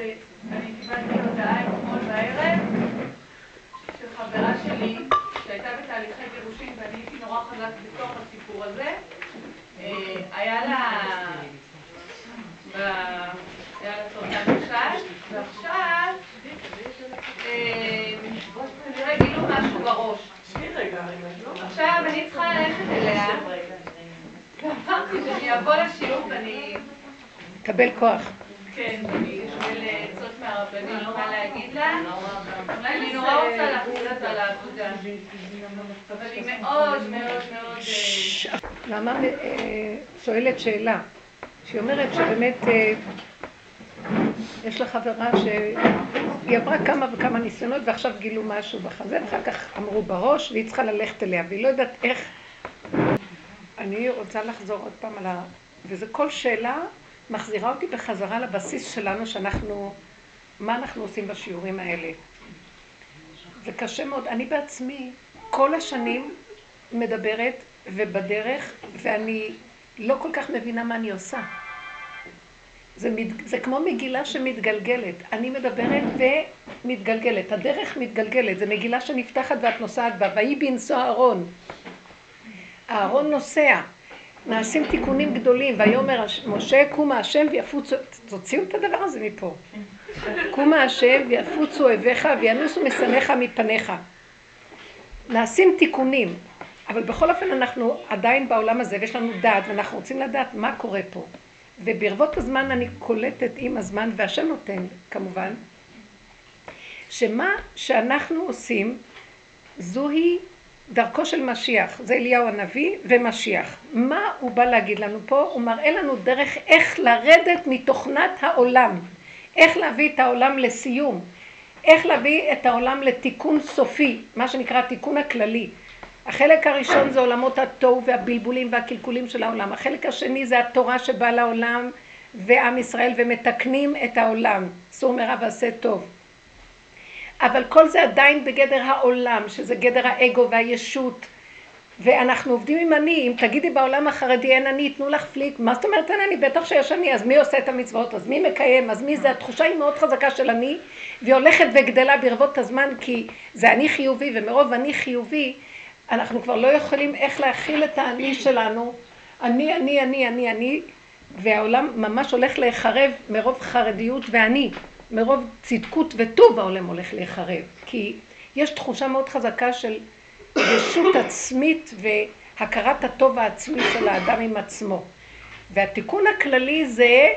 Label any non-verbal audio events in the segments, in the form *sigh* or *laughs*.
ואני קיבלתי הודעה אתמול בערב של חברה שלי, שהייתה בתהליכי גירושים ואני הייתי נורא חזק בתוך הסיפור הזה. אה, היה לה... היה לה סרטן קשת, ועכשיו כנראה גילו משהו בראש. עכשיו אני צריכה ללכת אליה, ואמרתי שאני אבוא לשיעור ואני... קבל כוח. כן, אני אקבל עצות מהרבנים, מה להגיד לה. אני נורא רוצה לעבודה. אבל היא מאוד מאוד מאוד... אה, שואלת שאלה, שהיא אומרת שבאמת אה, יש לה חברה שהיא עברה כמה וכמה ניסיונות ועכשיו גילו משהו בחזה ואחר כך אמרו בראש והיא צריכה ללכת אליה והיא לא יודעת איך אני רוצה לחזור עוד פעם על ה... וזה כל שאלה מחזירה אותי בחזרה לבסיס שלנו שאנחנו, מה אנחנו עושים בשיעורים האלה. זה קשה מאוד. אני בעצמי כל השנים מדברת ובדרך ואני לא כל כך מבינה מה אני עושה. זה, מת, זה כמו מגילה שמתגלגלת. אני מדברת ומתגלגלת. הדרך מתגלגלת. זה מגילה שנפתחת ואת נוסעת בה. ויהי בנשוא אהרון. אהרון נוסע. נעשים תיקונים גדולים, ויאמר משה קומה השם ויפוצו, תוציאו את הדבר הזה מפה. קומה השם ויפוצו אויביך וינוסו משנאיך מפניך. נעשים תיקונים, אבל בכל אופן אנחנו עדיין בעולם הזה ויש לנו דעת ואנחנו רוצים לדעת מה קורה פה. וברבות הזמן אני קולטת עם הזמן, והשם נותן כמובן, שמה שאנחנו עושים זוהי דרכו של משיח, זה אליהו הנביא ומשיח. מה הוא בא להגיד לנו פה? הוא מראה לנו דרך איך לרדת מתוכנת העולם, איך להביא את העולם לסיום, איך להביא את העולם לתיקון סופי, מה שנקרא התיקון הכללי. החלק הראשון זה עולמות התוהו והבלבולים והקלקולים של העולם. החלק השני זה התורה שבאה לעולם ועם ישראל ומתקנים את העולם. סור מרע ועשה טוב. אבל כל זה עדיין בגדר העולם, שזה גדר האגו והישות. ואנחנו עובדים עם אני, אם תגידי בעולם החרדי אין אני, יתנו לך פליק, מה זאת אומרת אין אני? בטח שיש אני, אז מי עושה את המצוות? אז מי מקיים? אז מי זה? התחושה היא מאוד חזקה של אני, והיא הולכת וגדלה ברבות הזמן, כי זה אני חיובי, ומרוב אני חיובי, אנחנו כבר לא יכולים איך להכיל את האני שלנו, אני, אני, אני, אני, אני, והעולם ממש הולך להיחרב מרוב חרדיות ואני, מרוב צדקות וטוב העולם הולך להיחרב, כי יש תחושה מאוד חזקה של ישות עצמית והכרת הטוב העצמי של האדם עם עצמו. והתיקון הכללי זה,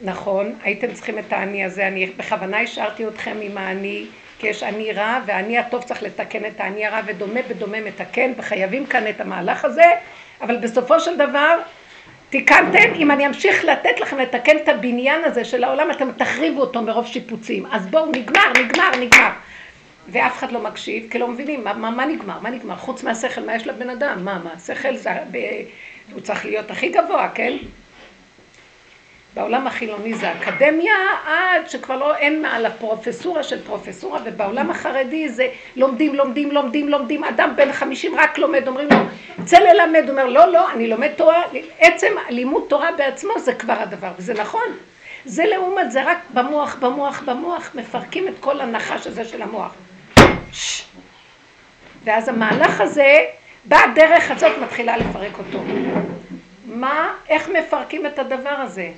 נכון, הייתם צריכים את האני הזה, אני בכוונה השארתי אתכם עם האני כי יש אני רע, ואני הטוב צריך לתקן את האני הרע, ודומה בדומה מתקן, וחייבים כאן את המהלך הזה, אבל בסופו של דבר, תיקנתם, אם אני אמשיך לתת לכם לתקן את הבניין הזה של העולם, אתם תחריבו אותו מרוב שיפוצים. אז בואו, נגמר, נגמר, נגמר. ואף אחד לא מקשיב, כי לא מבינים, מה, מה, מה נגמר, מה נגמר? חוץ מהשכל, מה יש לבן אדם? מה, מה, השכל זה, ב, הוא צריך להיות הכי גבוה, כן? בעולם החילוני זה אקדמיה, עד שכבר לא, אין מעל הפרופסורה של פרופסורה, ובעולם החרדי זה לומדים, לומדים, לומדים, לומדים, אדם בן חמישים רק לומד, אומרים לו, צא ללמד, הוא אומר, לא, לא, אני לומד תורה, עצם לימוד תורה בעצמו זה כבר הדבר, וזה נכון. זה לעומת זה רק במוח, במוח, במוח, מפרקים את כל הנחש הזה של המוח. ואז המהלך הזה, בדרך הזאת מתחילה לפרק אותו. מה, איך מפרקים את הדבר הזה?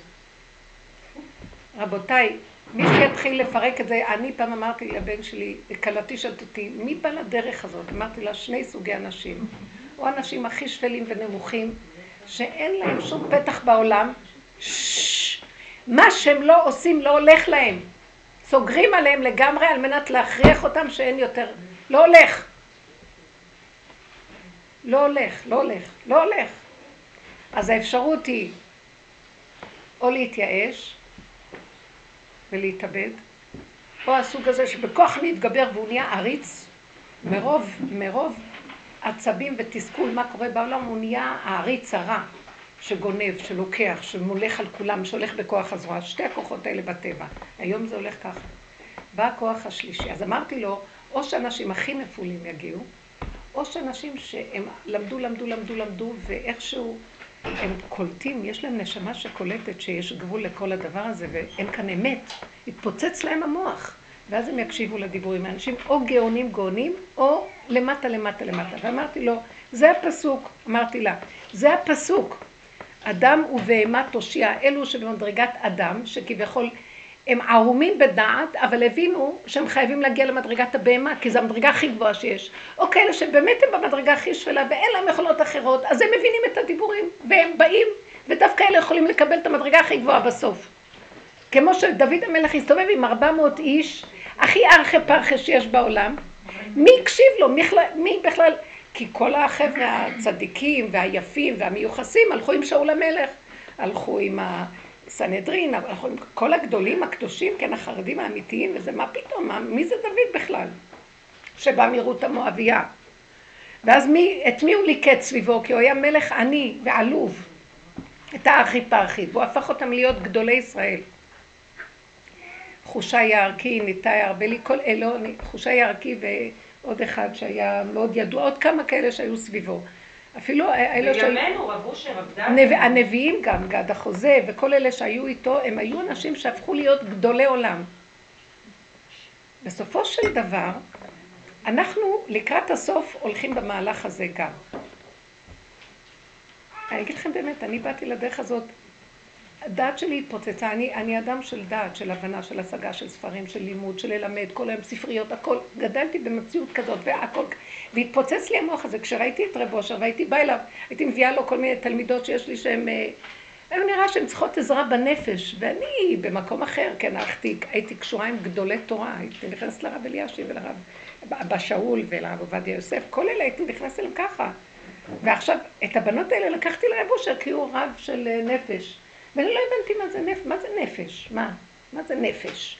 רבותיי, מי שיתחיל לפרק את זה, אני פעם אמרתי לבן שלי, כלתי שאלת אותי, מי בא לדרך הזאת? אמרתי לה, שני סוגי אנשים. או אנשים הכי שפלים ונמוכים, שאין להם שום פתח בעולם, מה שהם לא עושים לא הולך להם. סוגרים עליהם לגמרי על מנת להכריח אותם שאין יותר. לא הולך. לא הולך, לא הולך, לא הולך. אז האפשרות היא או להתייאש, ולהתאבד, או הסוג הזה שבכוח להתגבר והוא נהיה עריץ, מרוב, מרוב עצבים ותסכול מה קורה בעולם, הוא נהיה העריץ הרע שגונב, שלוקח, שמולך על כולם, שהולך בכוח הזרוע, שתי הכוחות האלה בטבע. היום זה הולך ככה. בא הכוח השלישי. אז אמרתי לו, או שאנשים הכי נפולים יגיעו, או שאנשים שהם למדו, למדו, למדו, למדו, ואיכשהו הם קולטים, יש להם נשמה שקולטת שיש גבול לכל הדבר הזה ואין כאן אמת. התפוצץ להם המוח. ואז הם יקשיבו לדיבורים. האנשים או גאונים גאונים, או למטה למטה למטה. ואמרתי לו, זה הפסוק, אמרתי לה, זה הפסוק. אדם ובהמה תושיע, אלו שבמדרגת אדם, שכביכול הם ערומים בדעת, אבל הבינו שהם חייבים להגיע למדרגת הבהמה, כי זו המדרגה הכי גבוהה שיש. או כאלה שבאמת הם במדרגה הכי שפלה ואין להם יכולות אחרות, אז הם מבינים את הדיבורים, והם באים, ודווקא אלה יכולים לקבל את המדרגה הכי גבוהה בסוף. כמו שדוד המלך הסתובב עם 400 איש, הכי ארכי פרחי שיש בעולם, מי הקשיב לו? מי, מי בכלל? כי כל החבר'ה הצדיקים והיפים והמיוחסים הלכו עם שאול המלך, הלכו עם הסנהדרין, הלכו עם כל הגדולים הקדושים, כן, החרדים האמיתיים, וזה מה פתאום, מה, מי זה דוד בכלל? שבא מרות המואבייה. ואז מי, את מי הוא ליקט סביבו? כי הוא היה מלך עני ועלוב, את הארכי פרחי, והוא הפך אותם להיות גדולי ישראל. חושה יערכי, ניתאי ארבלי, כל אלו, חושה יערכי ועוד אחד שהיה מאוד ידוע, עוד כמה כאלה שהיו סביבו. אפילו אלו שהיו... בימינו רב אושר, רב. הנביאים גם, גד החוזה, וכל אלה שהיו איתו, הם היו אנשים שהפכו להיות גדולי עולם. בסופו של דבר, אנחנו לקראת הסוף הולכים במהלך הזה גם. אני אגיד לכם באמת, אני באתי לדרך הזאת הדעת שלי התפוצצה, אני, אני אדם של דעת, של הבנה, של השגה, של ספרים, של לימוד, של ללמד, כל היום ספריות, הכל, גדלתי במציאות כזאת, והכל, והתפוצץ לי המוח הזה, כשראיתי את רב אושר והייתי באה אליו, הייתי מביאה לו כל מיני תלמידות שיש לי שהן, אה, היה נראה שהן צריכות עזרה בנפש, ואני במקום אחר, כן, הלכתי, הייתי קשורה עם גדולי תורה, הייתי נכנסת לרב אלישיב ולרב אבא שאול ולרב עובדיה יוסף, כל אלה הייתי נכנסת אליהם ככה. ועכשיו, את הבנות האלה לקחתי לרב אושר כי הוא רב של אה, נפש. ואני לא הבנתי מה זה נפש, מה זה נפש, מה? מה זה נפש?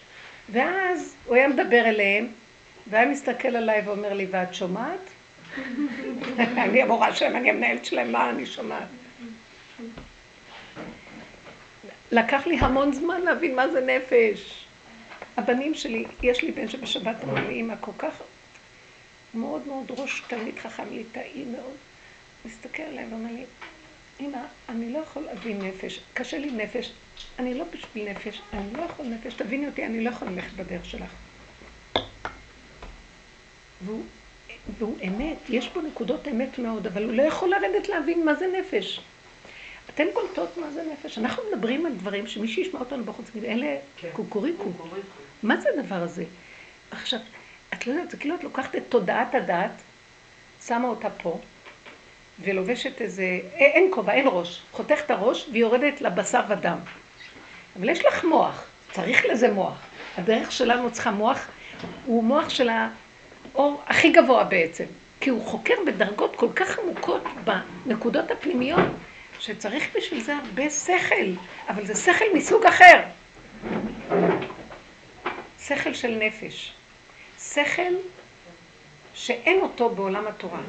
ואז הוא היה מדבר אליהם, והיה מסתכל עליי ואומר לי, ואת שומעת? *laughs* אני המורה שלהם, אני המנהלת שלהם, מה אני שומעת? לקח לי המון זמן להבין מה זה נפש. הבנים שלי, יש לי בן שבשבת אמר לי, אמא, כל כך מאוד מאוד ראש תלמיד חכם, ליטאי מאוד. מסתכל עליי ואומר לי, אמא, אני לא יכול להבין נפש, קשה לי נפש, אני לא בשביל נפש, אני לא יכול נפש, תביני אותי, אני לא יכול ללכת בדרך שלך. והוא, והוא אמת, יש פה נקודות אמת מאוד, אבל הוא לא יכול לרדת להבין מה זה נפש. אתן קולטות מה זה נפש. אנחנו מדברים על דברים שמי שישמע אותנו בחוץ, יגיד, אלה כן. קוקוריקו. מה זה הדבר הזה? עכשיו, את לא יודעת, זה כאילו את לוקחת את תודעת הדת, שמה אותה פה, ולובשת איזה, אין כובע, אין ראש, חותך את הראש והיא יורדת לבשר ודם. אבל יש לך מוח, צריך לזה מוח. הדרך שלנו צריכה מוח, הוא מוח של האור הכי גבוה בעצם, כי הוא חוקר בדרגות כל כך עמוקות בנקודות הפנימיות, שצריך בשביל זה הרבה שכל, אבל זה שכל מסוג אחר. שכל של נפש. שכל שאין אותו בעולם התורה.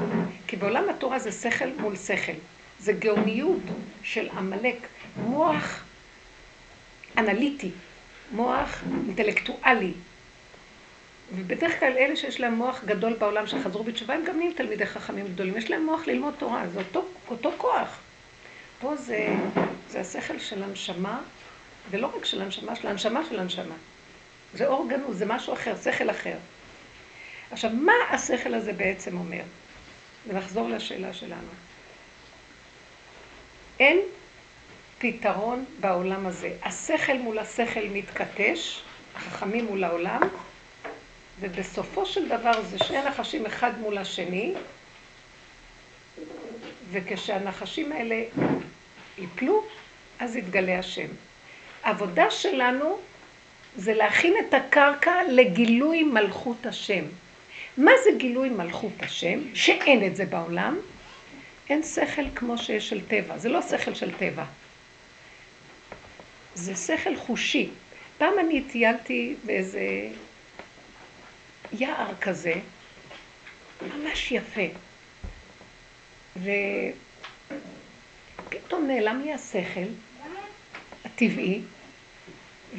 כי בעולם התורה זה שכל מול שכל. זה גאוניות של עמלק, מוח אנליטי, מוח אינטלקטואלי. ובדרך כלל אלה שיש להם מוח גדול בעולם שחזרו בתשובה, הם גם נהיים תלמידי חכמים גדולים. יש להם מוח ללמוד תורה, זה אותו, אותו כוח. פה זה, זה השכל של הנשמה, ולא רק של הנשמה, של הנשמה של הנשמה. זה אור גנוז, זה משהו אחר, שכל אחר. עכשיו, מה השכל הזה בעצם אומר? ונחזור לשאלה שלנו. אין פתרון בעולם הזה. השכל מול השכל מתכתש, החכמים מול העולם, ובסופו של דבר זה שני נחשים אחד מול השני, וכשהנחשים האלה ייפלו, אז יתגלה השם. העבודה שלנו זה להכין את הקרקע לגילוי מלכות השם. מה זה גילוי מלכות השם? שאין את זה בעולם. אין שכל כמו שיש של טבע. זה לא שכל של טבע. זה שכל חושי. פעם אני טיילתי באיזה יער כזה, ממש יפה. ופתאום נעלם לי השכל הטבעי,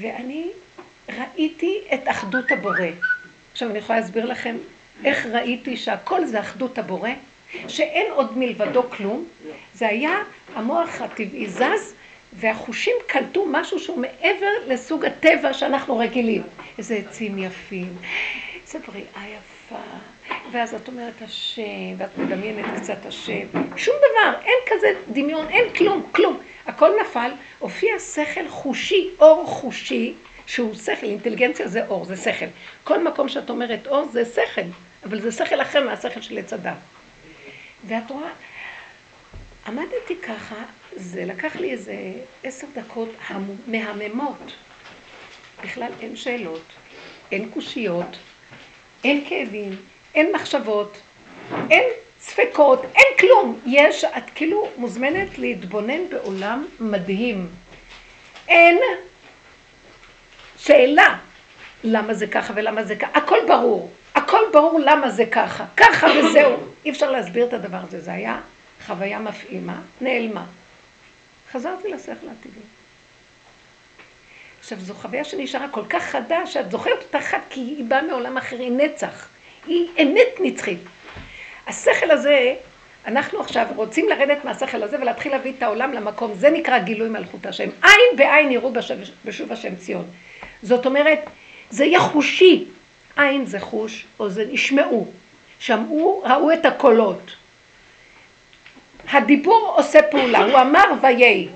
ואני ראיתי את אחדות הבורא. עכשיו אני יכולה להסביר לכם איך ראיתי שהכל זה אחדות הבורא? שאין עוד מלבדו כלום, זה היה המוח הטבעי זז, והחושים קלטו משהו שהוא מעבר לסוג הטבע שאנחנו רגילים. איזה עצים יפים, איזה בריאה יפה, ואז את אומרת השם, ואת מדמיינת קצת השם, שום דבר, אין כזה דמיון, אין כלום, כלום. הכל נפל, הופיע שכל חושי, אור חושי, שהוא שכל, אינטליגנציה זה אור, זה שכל. כל מקום שאת אומרת אור זה שכל, אבל זה שכל אחר מהשכל של עץ הדת. ואת רואה, עמדתי ככה, זה לקח לי איזה עשר דקות מהממות. בכלל אין שאלות, אין קושיות, אין כאבים, אין מחשבות, אין ספקות, אין כלום. יש, את כאילו מוזמנת להתבונן בעולם מדהים. אין שאלה למה זה ככה ולמה זה ככה, הכל ברור, הכל ברור למה זה ככה, ככה וזהו. אי אפשר להסביר את הדבר הזה, זה היה חוויה מפעימה, נעלמה. חזרתי לשכל הטבעי. עכשיו, זו חוויה שנשארה כל כך חדה, שאת זוכרת אותה חד, כי היא באה מעולם אחר, היא נצח. היא אמת נצחית. השכל הזה, אנחנו עכשיו רוצים לרדת מהשכל הזה ולהתחיל להביא את העולם למקום, זה נקרא גילוי מלכות השם. עין בעין יראו בשוב השם ציון. זאת אומרת, זה יהיה חושי. עין זה חוש, או זה נשמעו. שמעו, ראו את הקולות. הדיבור עושה פעולה, הוא אמר ויהי.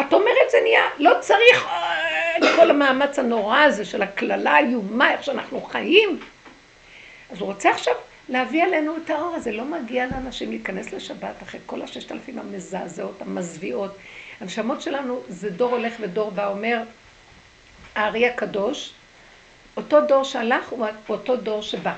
את אומרת זה נהיה, לא צריך אה, את כל המאמץ הנורא הזה של הקללה האיומה, איך שאנחנו חיים. אז הוא רוצה עכשיו להביא עלינו את האור הזה. לא מגיע לאנשים להיכנס לשבת אחרי כל הששת אלפים המזעזעות, המזוויעות. הנשמות שלנו זה דור הולך ודור בא, אומר הארי הקדוש, אותו דור שהלך הוא אותו דור שבא.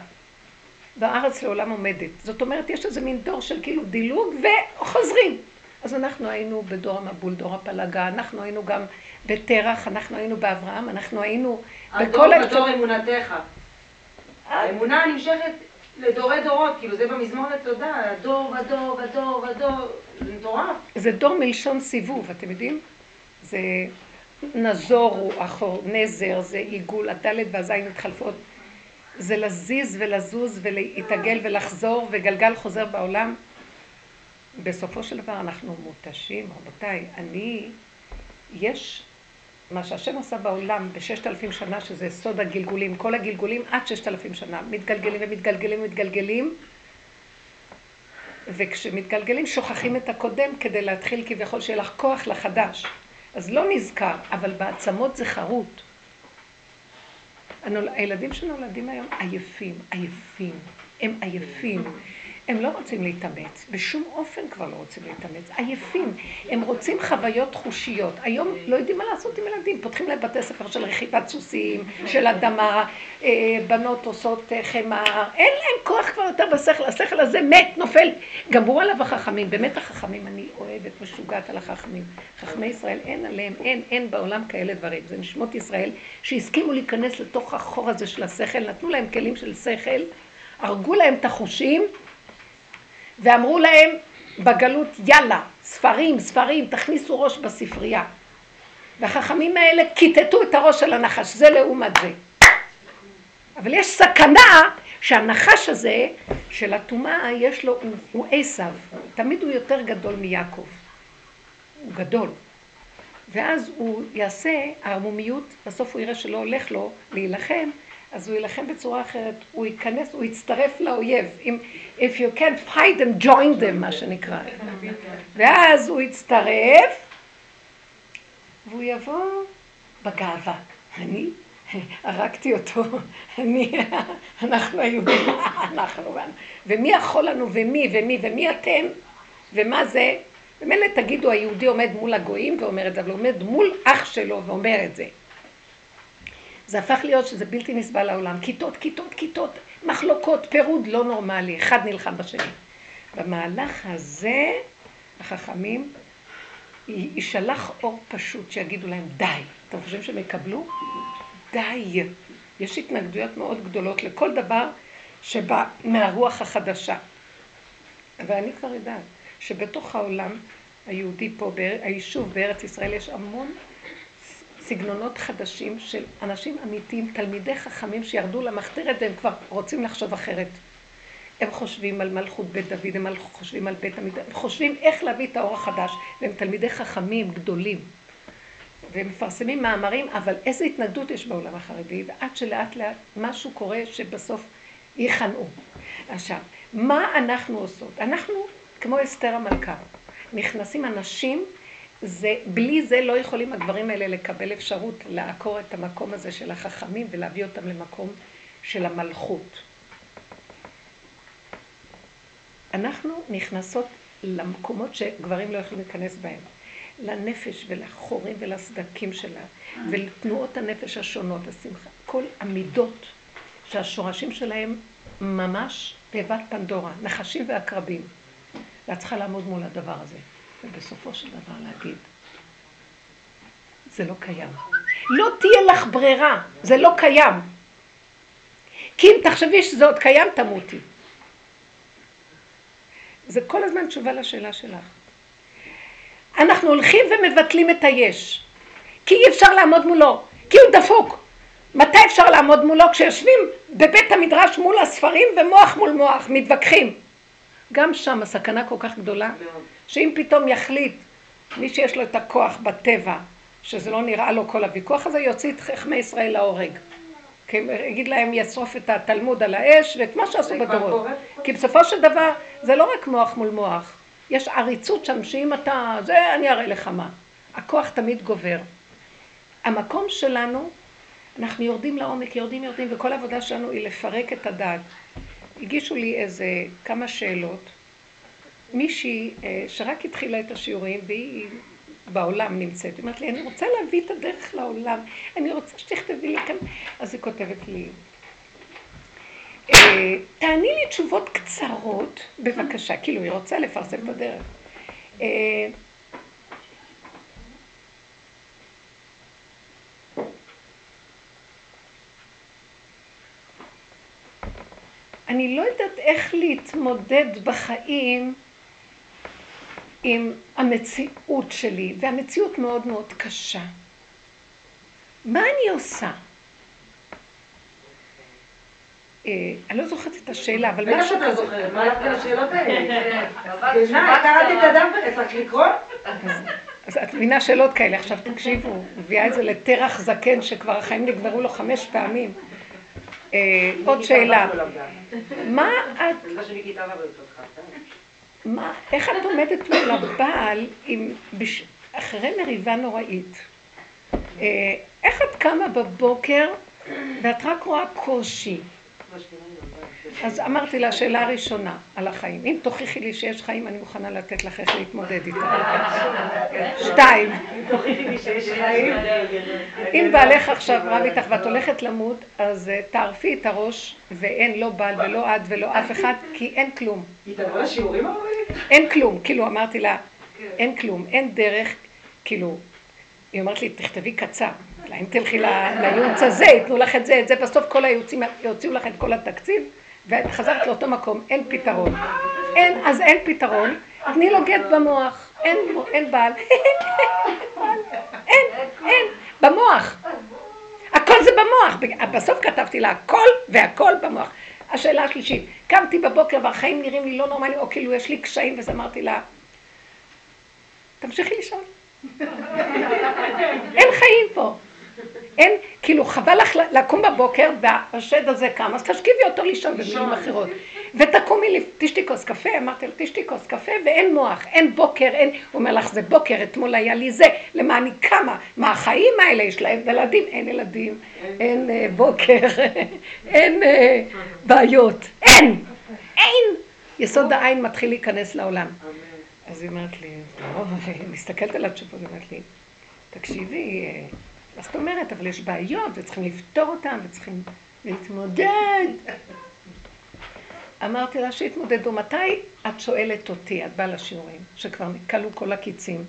והארץ לעולם עומדת. זאת אומרת, יש איזה מין דור של כאילו דילוג וחוזרים. אז אנחנו היינו בדור המבול, דור הפלגה, אנחנו היינו גם בתרח, אנחנו היינו באברהם, אנחנו היינו בכל... הדור בדור אמונתך. האמונה נמשכת לדורי דורות, כאילו זה במזמור לתודה, דור ודור ודור ודור, זה מטורף. זה דור מלשון סיבוב, אתם יודעים? זה נזור הוא אחור, נזר זה עיגול, הדלת והזין מתחלפות. זה לזיז ולזוז ולהתעגל ולחזור וגלגל חוזר בעולם. בסופו של דבר אנחנו מותשים, רבותיי, אני, יש מה שהשם עשה בעולם בששת אלפים שנה, שזה סוד הגלגולים, כל הגלגולים עד ששת אלפים שנה, מתגלגלים ומתגלגלים ומתגלגלים, וכשמתגלגלים שוכחים את הקודם כדי להתחיל כביכול שיהיה לך כוח לחדש. אז לא נזכר, אבל בעצמות זה חרוט. הילדים שנולדים היום עייפים, עייפים, הם עייפים. הם לא רוצים להתאמץ, בשום אופן כבר לא רוצים להתאמץ, עייפים, הם רוצים חוויות חושיות. היום לא יודעים מה לעשות עם ילדים, פותחים להם בתי ספר של רכיבת סוסים, של אדמה, אה, בנות עושות אה, חמר, אין להם כוח כבר יותר בשכל, השכל הזה מת, נופל. גמרו עליו החכמים, באמת החכמים, אני אוהבת, משוגעת על החכמים. חכמי ישראל, אין עליהם, אין, אין בעולם כאלה דברים. זה נשמות ישראל שהסכימו להיכנס לתוך החור הזה של השכל, נתנו להם כלים של שכל, הרגו להם את החושים, ואמרו להם בגלות, יאללה, ספרים, ספרים, תכניסו ראש בספרייה. והחכמים האלה כיתתו את הראש של הנחש, זה לעומת זה. אבל יש סכנה שהנחש הזה של הטומאה יש לו, הוא, הוא תמיד הוא יותר גדול מיעקב. הוא גדול. ואז הוא יעשה ערמומיות, בסוף הוא יראה שלא הולך לו להילחם, אז הוא יילחם בצורה אחרת, הוא ייכנס, הוא יצטרף לאויב. אם, if you can't fight them, join them, מה שנקרא. ואז הוא יצטרף, והוא יבוא בגאווה. אני הרגתי אותו, אני, אנחנו היהודים, אנחנו, ומי יכול לנו, ומי, ומי, ומי אתם, ומה זה? ומילא תגידו, היהודי עומד מול הגויים ואומר את זה, אבל הוא עומד מול אח שלו ואומר את זה. זה הפך להיות שזה בלתי נסבל לעולם. כיתות, כיתות, כיתות, מחלוקות, פירוד לא נורמלי, אחד נלחם בשני. במהלך הזה, החכמים, יישלח אור פשוט שיגידו להם, די. אתם חושבים שהם יקבלו? די. יש התנגדויות מאוד גדולות לכל דבר שבא מהרוח החדשה. ואני כבר יודעת שבתוך העולם היהודי פה, היישוב בארץ ישראל, יש המון סגנונות חדשים של אנשים אמיתיים, תלמידי חכמים שירדו למחתרת והם כבר רוצים לחשוב אחרת. הם חושבים על מלכות בית דוד, הם חושבים על בית המקדש, הם חושבים איך להביא את האור החדש, והם תלמידי חכמים גדולים. והם מפרסמים מאמרים, אבל איזה התנגדות יש בעולם החרדי, ועד שלאט לאט משהו קורה שבסוף ייכנעו. עכשיו, מה אנחנו עושות? אנחנו, כמו אסתר המלכה, נכנסים אנשים, זה, בלי זה לא יכולים הגברים האלה לקבל אפשרות לעקור את המקום הזה של החכמים ולהביא אותם למקום של המלכות. אנחנו נכנסות למקומות שגברים לא יכולים להיכנס בהם. לנפש ולחורים ולסדקים שלה, ולתנועות הנפש השונות, השמחה. כל המידות שהשורשים שלהם ממש תיבת פנדורה, נחשים ועקרבים. ואת צריכה לעמוד מול הדבר הזה, ובסופו של דבר להגיד, זה לא קיים. לא תהיה לך ברירה, זה לא קיים. כי אם תחשבי שזה עוד קיים, תמותי. זה כל הזמן תשובה לשאלה שלך. אנחנו הולכים ומבטלים את היש, כי אי אפשר לעמוד מולו, כי הוא דפוק. מתי אפשר לעמוד מולו? כשיושבים בבית המדרש מול הספרים ומוח מול מוח, מתווכחים. גם שם הסכנה כל כך גדולה, שאם פתאום יחליט מי שיש לו את הכוח בטבע, שזה לא נראה לו כל הוויכוח הזה, יוציא את חכמי ישראל להורג. כי יגיד להם ישרוף את התלמוד על האש, וכמו שעשו בדורות. כי בסופו של דבר זה לא רק מוח מול מוח, יש עריצות שם שאם אתה, זה אני אראה לך מה. הכוח תמיד גובר. המקום שלנו, אנחנו יורדים לעומק, יורדים, יורדים, וכל העבודה שלנו היא לפרק את הדעת. הגישו לי איזה כמה שאלות. מישהי אה, שרק התחילה את השיעורים והיא בעולם נמצאת, היא אומרת לי, אני רוצה להביא את הדרך לעולם, אני רוצה שתכתבי לי כאן. אז היא כותבת לי, אה, תעני לי תשובות קצרות, בבקשה, כאילו היא רוצה לפרסם את הדרך. אני לא יודעת איך להתמודד בחיים עם המציאות שלי, והמציאות מאוד מאוד קשה. מה אני עושה? אה, אני לא זוכרת את השאלה, אבל משהו כזה. בטח אתה זוכרת, מה הלכת לשאלות האלה? קראתי את הדף, צריך לקרוא? אז את מבינה שאלות כאלה, עכשיו תקשיבו, מביאה את זה לטרח זקן שכבר החיים נגמרו לו חמש פעמים. אה, עוד שאלה, מה את... מה, איך את עומדת מול הבעל אחרי מריבה נוראית? אה, איך את קמה בבוקר ואת רק רואה קושי? אז אמרתי לה, שאלה הראשונה על החיים. אם תוכיחי לי שיש חיים, אני מוכנה לתת לך איך להתמודד איתה. שתיים. אם בעלך עכשיו רב איתך ואת הולכת למות, אז אה, תערפי את הראש, ואין לא בעל ולא את ולא אף אחד, כי אין כלום. אין כלום. כאילו, אמרתי לה, אין כלום, אין דרך, כאילו, היא אומרת לי, תכתבי קצר. אם תלכי לייעוץ הזה, ייתנו לך את זה, את זה, בסוף כל הייעוצים יוציאו לך את כל התקציב, וחזרת לאותו מקום, אין פתרון. אין, אז אין פתרון, תני לו גט במוח, אין, אין בעל, *laughs* אין, אין, במוח. הכל זה במוח, בסוף כתבתי לה הכל והכל במוח. השאלה השלישית, קמתי בבוקר והחיים נראים לי לא נורמליים, או כאילו יש לי קשיים, ואז אמרתי לה, תמשיכי לשאול. *laughs* אין חיים פה. אין, כאילו חבל לך לקום בבוקר והשד הזה קם, אז תשכיבי אותו לישון במילים אחרות. ותקומי, תשתי כוס קפה, אמרתי לו תשתי כוס קפה ואין מוח, אין בוקר, אין, הוא אומר לך זה בוקר, אתמול היה לי זה, למה אני קמה, מה החיים האלה, יש להם? ילדים, אין ילדים, אין אה, בוקר, *laughs* אין אה, בעיות, אין, אין, יסוד העין מתחיל להיכנס לעולם. אז היא אומרת לי, היא *laughs* מסתכלת על התשובות, היא אומרת לי, תקשיבי, מה זאת אומרת? אבל יש בעיות וצריכים לפתור אותן וצריכים להתמודד. אמרתי לה שיתמודדו. מתי את שואלת אותי, את באה לשיעורים, שכבר כלו כל הקיצים,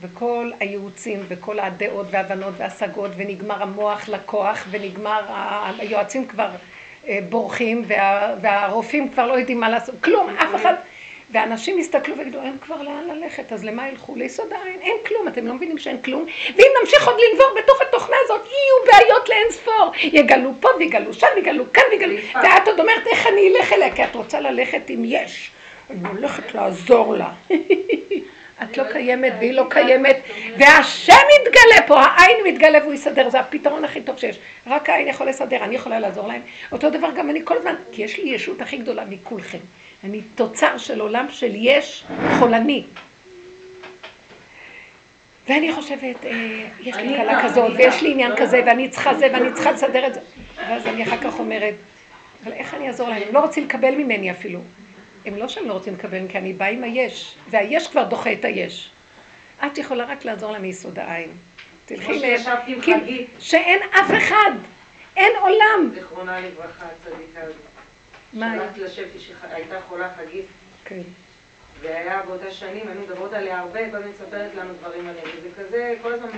וכל הייעוצים וכל הדעות וההבנות וההשגות, ונגמר המוח לכוח, ונגמר, היועצים כבר אה, בורחים, וה, והרופאים כבר לא יודעים מה לעשות, כלום, אף אחד, ואנשים יסתכלו ויגידו, אין כבר לאן ללכת, אז למה ילכו? ליסוד העין, אין כלום, אתם לא מבינים שאין כלום? ואם נמשיך עוד לנבור בתוך התוכנה הזאת, יהיו בעיות לאין ספור. יגלו פה ויגלו שם, ויגלו כאן ויגלו... ואת עוד אומרת, איך אני אלך אליה? כי את רוצה ללכת עם יש. אני הולכת לעזור לה. *laughs* את לא קיימת והיא לא קיימת, והשם יתגלה פה, העין מתגלה והוא יסדר, זה הפתרון הכי טוב שיש. רק העין יכול לסדר, אני יכולה לעזור להם. אותו דבר גם אני כל הזמן, כי יש לי ישות הכי גדולה מכולכם. אני תוצר של עולם של יש חולני. ואני חושבת, אה, יש לי קלה כזאת, ויש לי עניין כזה, ואני צריכה זה, ואני צריכה לסדר את זה. ואז אני אחר כך אומרת, אבל איך אני אעזור להם? הם לא רוצים לקבל ממני אפילו. הם לא שהם לא רוצים לקבל, כי אני באה עם היש, והיש כבר דוחה את היש. את יכולה רק לעזור להם מיסוד העין. תלכי להם, כי שאין אף אחד, אין עולם. זיכרונה לברכה, הצדיקה הזאת. מה? שלחת לשפי שהייתה חולה חגית. כן. והיה באותה שנים, היינו מדברות עליה הרבה, כל הזמן מספרת לנו דברים עליהם. וזה כזה, כל הזמן,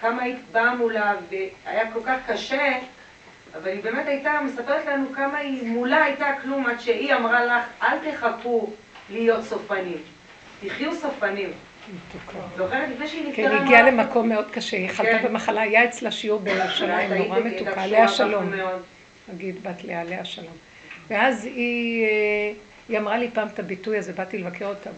כמה היית באה מולה, והיה כל כך קשה. אבל היא באמת הייתה מספרת לנו כמה היא מולה הייתה כלום עד שהיא אמרה לך, אל תחכו להיות סופנים, תחיו סופנים. זוכרת לפני שהיא נפטרה? כן, היא הגיעה למקום מאוד קשה, היא חלתה כן. במחלה, היה אצלה שיעור בירושלים, נורא מתוקה, עליה שלום. נגיד בת לאה, עליה שלום. ואז היא, אה, היא אמרה לי פעם את הביטוי הזה, באתי לבקר אותה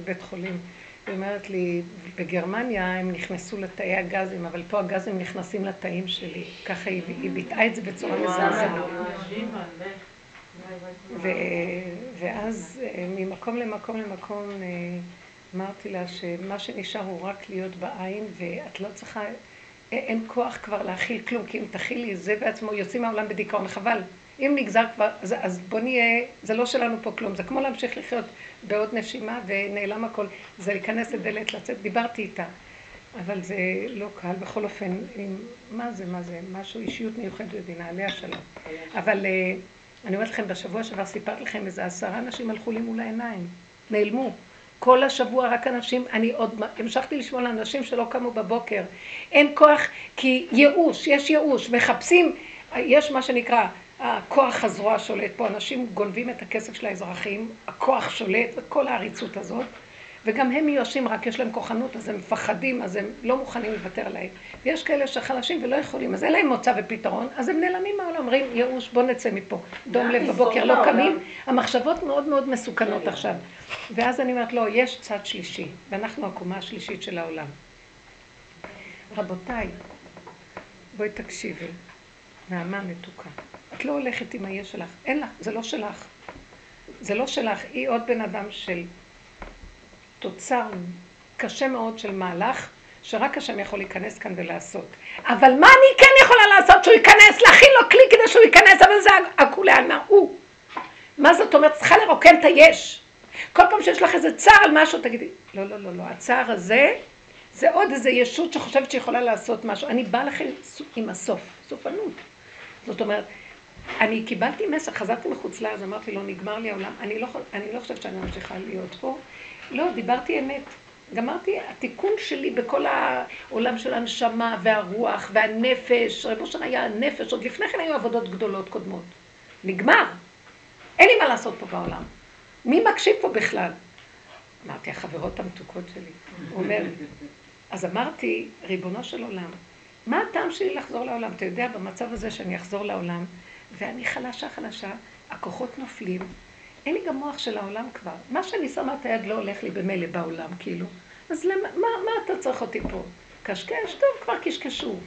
בבית חולים. היא אומרת לי, בגרמניה הם נכנסו לתאי הגזים, אבל פה הגזים נכנסים לתאים שלי. ככה היא, היא ביטאה את זה בצורה מזעזעת. ואז ממקום למקום למקום אה, אמרתי לה שמה שנשאר הוא רק להיות בעין, ואת לא צריכה, אין כוח כבר להכיל כלום, כי אם תכילי זה בעצמו, יוצאים מהעולם בדיכאון, חבל. אם נגזר כבר, אז, אז בוא נהיה, זה לא שלנו פה כלום, זה כמו להמשיך לחיות בעוד נשימה ונעלם הכל, זה להיכנס לדלת, לצאת, דיברתי איתה, אבל זה לא קל, בכל אופן, עם, מה זה, מה זה, משהו, אישיות מיוחדת בדינה, עליה שלום. אבל אה, אני אומרת לכם, בשבוע שעבר סיפרתי לכם איזה עשרה אנשים הלכו לי מול העיניים, נעלמו. כל השבוע רק אנשים, אני עוד המשכתי לשמוע לאנשים שלא קמו בבוקר. אין כוח, כי ייאוש, יש ייאוש, מחפשים, יש מה שנקרא הכוח הזרוע שולט פה, אנשים גונבים את הכסף של האזרחים, הכוח שולט, וכל העריצות הזאת, וגם הם מיואשים, רק יש להם כוחנות, אז הם מפחדים, אז הם לא מוכנים לוותר עליהם. ויש כאלה שחלשים ולא יכולים, אז אין להם מוצא ופתרון, אז הם נעלמים מהעולם, אומרים, ייאוש, בוא נצא מפה. דום לב בבוקר, לא קמים, המחשבות מאוד מאוד מסוכנות עכשיו. ואז אני אומרת, לא, יש צד שלישי, ואנחנו הקומה השלישית של העולם. רבותיי, בואי תקשיבי, נעמה מתוקה. את לא הולכת עם היש שלך, אין לך, זה לא שלך. זה לא שלך, היא עוד בן אדם של תוצר קשה מאוד של מהלך, שרק השם יכול להיכנס כאן ולעשות. אבל מה אני כן יכולה לעשות שהוא ייכנס? להכין לו כלי כדי שהוא ייכנס, אבל זה הכולי עלמא, הוא. מה זאת אומרת? צריכה לרוקן את היש. כל פעם שיש לך איזה צער על משהו, תגידי, לא, לא, לא, לא, הצער הזה, זה עוד איזה ישות שחושבת שיכולה לעשות משהו. אני באה לכם עם הסוף, סופנות. זאת אומרת, אני קיבלתי מסר, חזרתי מחוץ לארץ, אמרתי לו, נגמר לי העולם, אני לא, אני לא חושבת שאני ממשיכה להיות פה. לא, דיברתי אמת. גמרתי, התיקון שלי בכל העולם של הנשמה והרוח והנפש, רבו שם היה הנפש, עוד לפני כן היו עבודות גדולות קודמות. נגמר. אין לי מה לעשות פה בעולם. מי מקשיב פה בכלל? אמרתי, החברות המתוקות שלי. הוא אומר, אז אמרתי, ריבונו של עולם, מה הטעם שלי לחזור לעולם? אתה יודע, במצב הזה שאני אחזור לעולם, ואני חלשה חלשה, הכוחות נופלים, אין לי גם מוח של העולם כבר. מה שאני שמה את היד לא הולך לי במילא בעולם, כאילו. אז למה, מה, מה אתה צריך אותי פה? קשקש? טוב, כבר קשקשו. הוא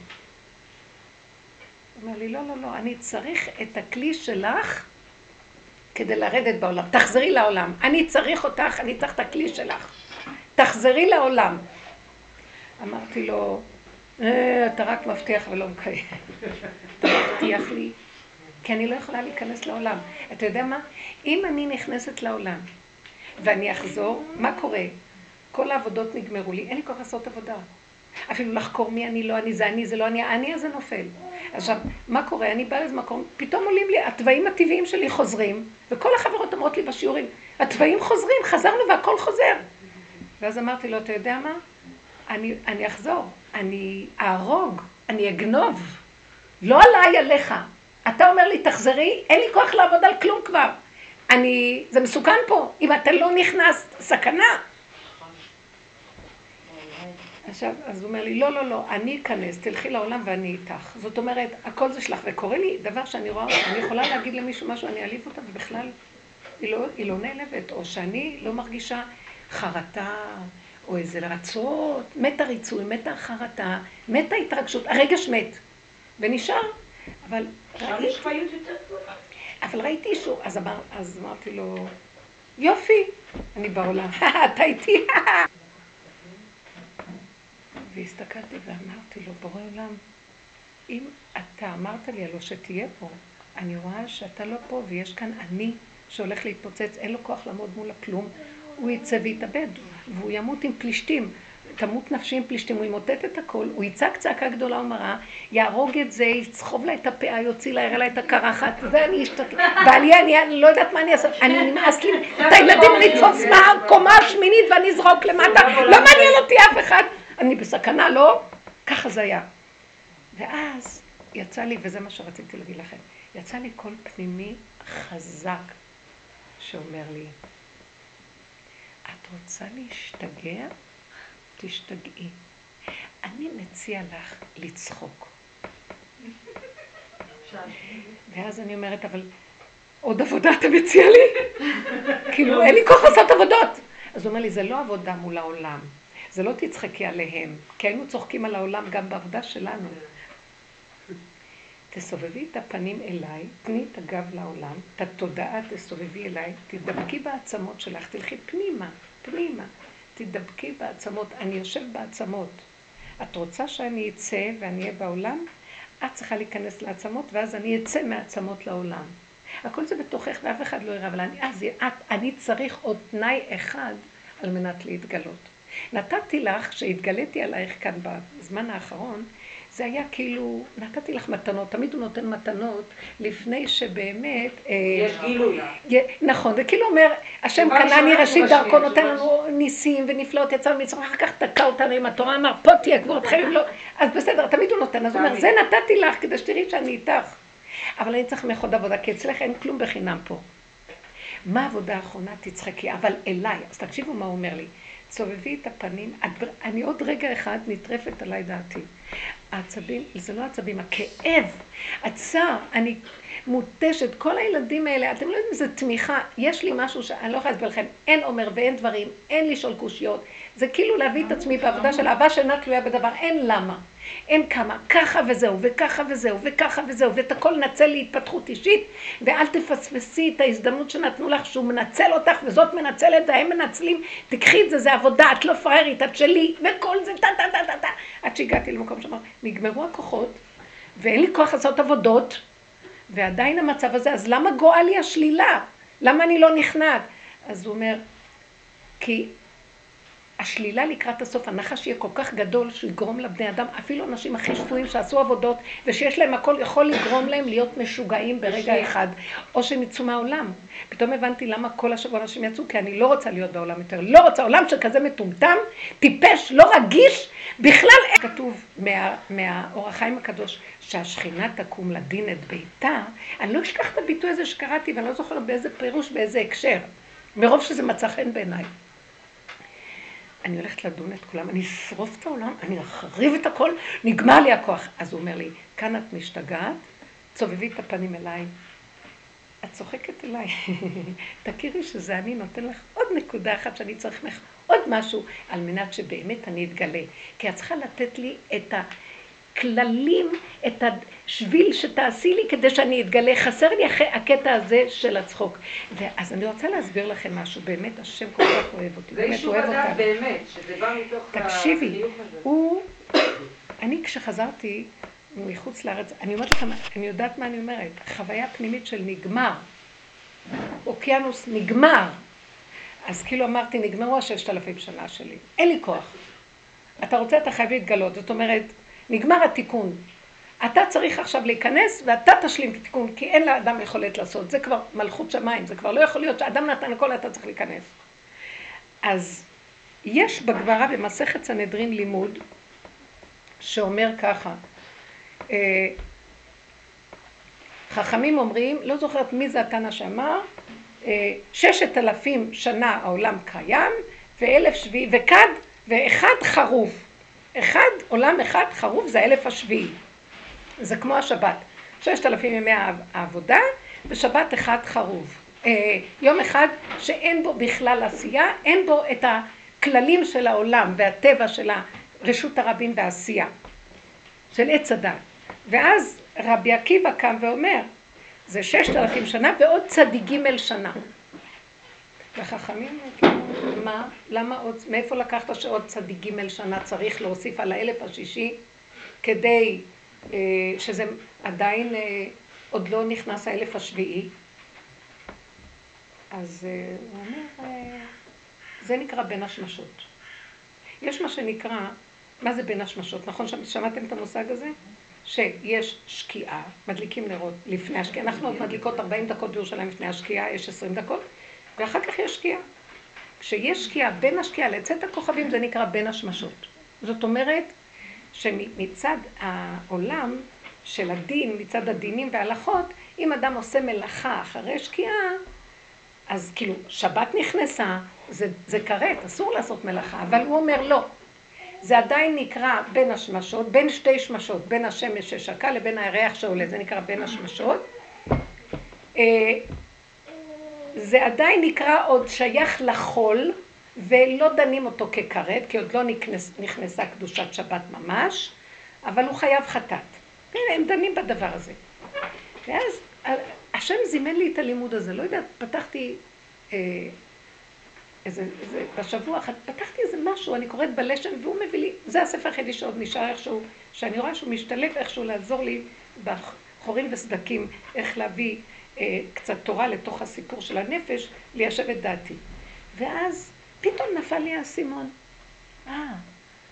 אומר לי, לא, לא, לא, אני צריך את הכלי שלך כדי לרדת בעולם. תחזרי לעולם. אני צריך אותך, אני צריך את הכלי שלך. תחזרי לעולם. אמרתי לו, אתה רק מבטיח ולא מקיים. *laughs* אתה מבטיח לי כי אני לא יכולה להיכנס לעולם. אתה יודע מה? אם אני נכנסת לעולם ואני אחזור, מה קורה? כל העבודות נגמרו לי, אין לי כוח לעשות עבודה. אפילו לחקור מי אני, לא אני, זה אני, זה לא אני, אני הזה נופל. עכשיו, מה קורה? אני באה לאיזה מקום, פתאום עולים לי, התוואים הטבעיים שלי חוזרים, וכל החברות אומרות לי בשיעורים, התוואים חוזרים, חזרנו והכל חוזר. ואז אמרתי לו, אתה יודע מה? אני, אני אחזור, אני אהרוג, אני אגנוב. לא עליי, עליך. אתה אומר לי, תחזרי, אין לי כוח לעבוד על כלום כבר. אני, זה מסוכן פה, אם אתה לא נכנס, סכנה. עכשיו, אז הוא אומר לי, לא, לא, לא, אני אכנס, תלכי לעולם ואני איתך. זאת אומרת, הכל זה שלך. וקורה לי דבר שאני רואה, אני יכולה להגיד למישהו משהו, אני אעליב אותה, ובכלל, היא לא, היא לא נעלבת, או שאני לא מרגישה חרטה, או איזה רצות, מת הריצוי, מת החרטה, מת ההתרגשות, הרגש מת, ונשאר. אבל ראיתי... אבל ראיתי שהוא, אז, אמר, אז אמרתי לו, יופי, אני בעולם, *laughs* אתה איתי, *laughs* והסתכלתי ואמרתי לו, בורא עולם, אם אתה אמרת לי הלא שתהיה פה, אני רואה שאתה לא פה ויש כאן אני שהולך להתפוצץ, אין לו כוח לעמוד מול הכלום, הוא יצא ויתאבד, והוא ימות עם פלישתים. תמות נפשי עם פלישתים, הוא ימוטט את הכל, הוא יצעק צעקה גדולה ומרה, יהרוג את זה, יסחוב לה את הפאה, יוציא לה, יראה לה את הקרחת, ואני אשתתף, ואני, אני לא יודעת מה אני אעשה, אני נמאס לי, את הילדים לתפוס מהקומה השמינית ואני אזרוק למטה, לא מעניין אותי אף אחד, אני בסכנה, לא? ככה זה היה. ואז יצא לי, וזה מה שרציתי להגיד לכם, יצא לי קול פנימי חזק שאומר לי, את רוצה להשתגע? תשתגעי. אני מציע לך לצחוק. ואז אני אומרת, אבל עוד עבודה אתה מציע לי? *laughs* כאילו, אין לי כוח לעשות עבודות. אז הוא אומר לי, זה לא עבודה מול העולם. זה לא תצחקי עליהם, כי היינו צוחקים על העולם גם בעבודה שלנו. תסובבי את הפנים אליי, תני את הגב לעולם, את התודעה תסובבי אליי, תדבקי בעצמות שלך, תלכי פנימה, פנימה. תדבקי בעצמות, אני יושב בעצמות. את רוצה שאני אצא ואני אהיה בעולם? את צריכה להיכנס לעצמות, ואז אני אצא מעצמות לעולם. הכל זה בתוכך ואף אחד לא יראה, אבל אני, אז את, אני צריך עוד תנאי אחד על מנת להתגלות. נתתי לך, שהתגליתי עלייך כאן בזמן האחרון, זה היה כאילו, נתתי לך מתנות, תמיד הוא נותן מתנות לפני שבאמת... אה, יש גילוי. נכון, זה כאילו אומר, השם קנני ראשית דרכו נותן לנו ניסים ונפלאות, יצא ממצרים, אחר כך תקע אותנו עם התורה, אמר, פה תהיה גבורתכם, אם לא... אז בסדר, תמיד הוא נותן, אז הוא אומר, זה נתתי לך כדי שתראי שאני איתך. אבל אני צריך ממך עוד עבודה, כי אצלך אין כלום בחינם פה. מה העבודה האחרונה? תצחקי, אבל אליי. אז תקשיבו מה הוא אומר לי. סובבי את הפנים, אני עוד רגע אחד נטרפת עליי דעתי. העצבים, זה לא עצבים, הכאב, הצער, אני מותשת, כל הילדים האלה, אתם לא יודעים איזה תמיכה, יש לי משהו שאני לא יכולה להסביר לכם, אין עומר ואין דברים, אין לשאול קושיות, זה כאילו להביא את עצמי בעבודה של אהבה שאינה תלויה בדבר, אין למה, אין כמה, ככה וזהו, וככה וזהו, וככה וזהו, ואת הכל נצל להתפתחות אישית, ואל תפספסי את ההזדמנות שנתנו לך, שהוא מנצל אותך, וזאת מנצלת, והם מנצלים, תקחי את זה, זה עבודה, את לא פראיירית, את שלי, וכל זה, טה טה טה טה טה, עד שהגעתי למקום שאמר, נגמרו הכוחות, ואין לי כוח לעשות עבודות, ועדיין המצב הזה, אז למה גואה לי השלילה? למה אני לא נכנעת? אז הוא אומר, כי השלילה לקראת הסוף, הנחש יהיה כל כך גדול שהוא יגרום לבני אדם, אפילו אנשים הכי שפויים שעשו עבודות ושיש להם הכל, יכול לגרום להם להיות משוגעים ברגע אחד, או שהם יצאו מהעולם. פתאום הבנתי למה כל השבוע אנשים יצאו, כי אני לא רוצה להיות בעולם יותר, לא רוצה עולם שכזה מטומטם, טיפש, לא רגיש, בכלל אין. כתוב מה, מהאור החיים הקדוש, שהשכינה תקום לדין את ביתה, אני לא אשכח את הביטוי הזה שקראתי, ואני לא זוכרת באיזה פירוש, באיזה הקשר, מרוב שזה מצא חן בעיניי. אני הולכת לדון את כולם, אני אשרוף את העולם, אני אחריב את הכל, נגמר לי הכוח. אז הוא אומר לי, כאן את משתגעת, צובבי את הפנים אליי. את צוחקת אליי, *laughs* תכירי שזה אני נותן לך עוד נקודה אחת שאני צריך ממך עוד משהו, על מנת שבאמת אני אתגלה. כי את צריכה לתת לי את ה... כללים, את השביל שתעשי לי כדי שאני אתגלה. חסר לי אחרי הקטע הזה של הצחוק. אז אני רוצה להסביר לכם משהו, באמת, השם כל כך אוהב אותי, באמת אוהב אותי. זה אישור הדעת באמת, שזה בא מתוך תקשיבי, הוא, אני כשחזרתי מחוץ לארץ, אני אומרת לכם, אני יודעת מה אני אומרת, חוויה פנימית של נגמר. אוקיינוס נגמר. אז כאילו אמרתי, נגמרו הששת אלפים שנה שלי, אין לי כוח. אתה רוצה, אתה חייב להתגלות. זאת אומרת, נגמר התיקון. אתה צריך עכשיו להיכנס ואתה תשלים את התיקון, כי אין לאדם יכולת לעשות. זה כבר מלכות שמיים, זה כבר לא יכול להיות שאדם נתן הכל, אתה צריך להיכנס. אז יש בגמרא במסכת סנהדרין לימוד שאומר ככה, אה, חכמים אומרים, לא זוכרת מי זה התנא שאמר, אה, ששת אלפים שנה העולם קיים, ואלף שביעי, וכד, ואחד חרוב. אחד, עולם אחד חרוב זה האלף השביעי. זה כמו השבת. ששת אלפים ימי העבודה, ושבת אחד חרוב. אה, יום אחד שאין בו בכלל עשייה, אין בו את הכללים של העולם והטבע של רשות הרבים והעשייה, של עץ הדת. ואז רבי עקיבא קם ואומר, זה ששת אלפים שנה ועוד צדיק ג' שנה. וחכמים, מה? למה עוד, מאיפה לקחת שעוד צדיק ג' שנה צריך להוסיף על האלף השישי כדי אה, שזה עדיין אה, עוד לא נכנס האלף השביעי? אז אה, הוא אומר, זה נקרא בין השמשות. יש מה שנקרא, מה זה בין השמשות? נכון, שמעתם את המושג הזה? שיש שקיעה, מדליקים נרות לפני השקיעה, אנחנו עוד מדליקות 40 דקות בירושלים לפני השקיעה, יש 20 דקות, ואחר כך יש שקיעה. כשיש שקיעה בין השקיעה לצאת הכוכבים זה נקרא בין השמשות. זאת אומרת שמצד העולם של הדין, מצד הדינים וההלכות, אם אדם עושה מלאכה אחרי שקיעה, אז כאילו, שבת נכנסה, זה, כרת, אסור לעשות מלאכה, אבל הוא אומר לא. זה עדיין נקרא בין השמשות, בין שתי שמשות, בין השמש ששקע לבין הירח שעולה, זה נקרא בין השמשות. זה עדיין נקרא עוד שייך לחול, ולא דנים אותו ככרת, כי עוד לא נכנס, נכנסה קדושת שבת ממש, אבל הוא חייב חטאת. הם דנים בדבר הזה. ואז השם זימן לי את הלימוד הזה, לא יודעת, פתחתי אה, איזה, איזה, בשבוע אחת, פתחתי איזה משהו, אני קוראת בלשן, והוא מביא לי, זה הספר היחידי שעוד נשאר איכשהו, שאני רואה שהוא משתלב איכשהו לעזור לי בחורים וסדקים, איך להביא קצת תורה לתוך הסיפור של הנפש, ליישב את דעתי. ואז פתאום נפל לי האסימון. אה,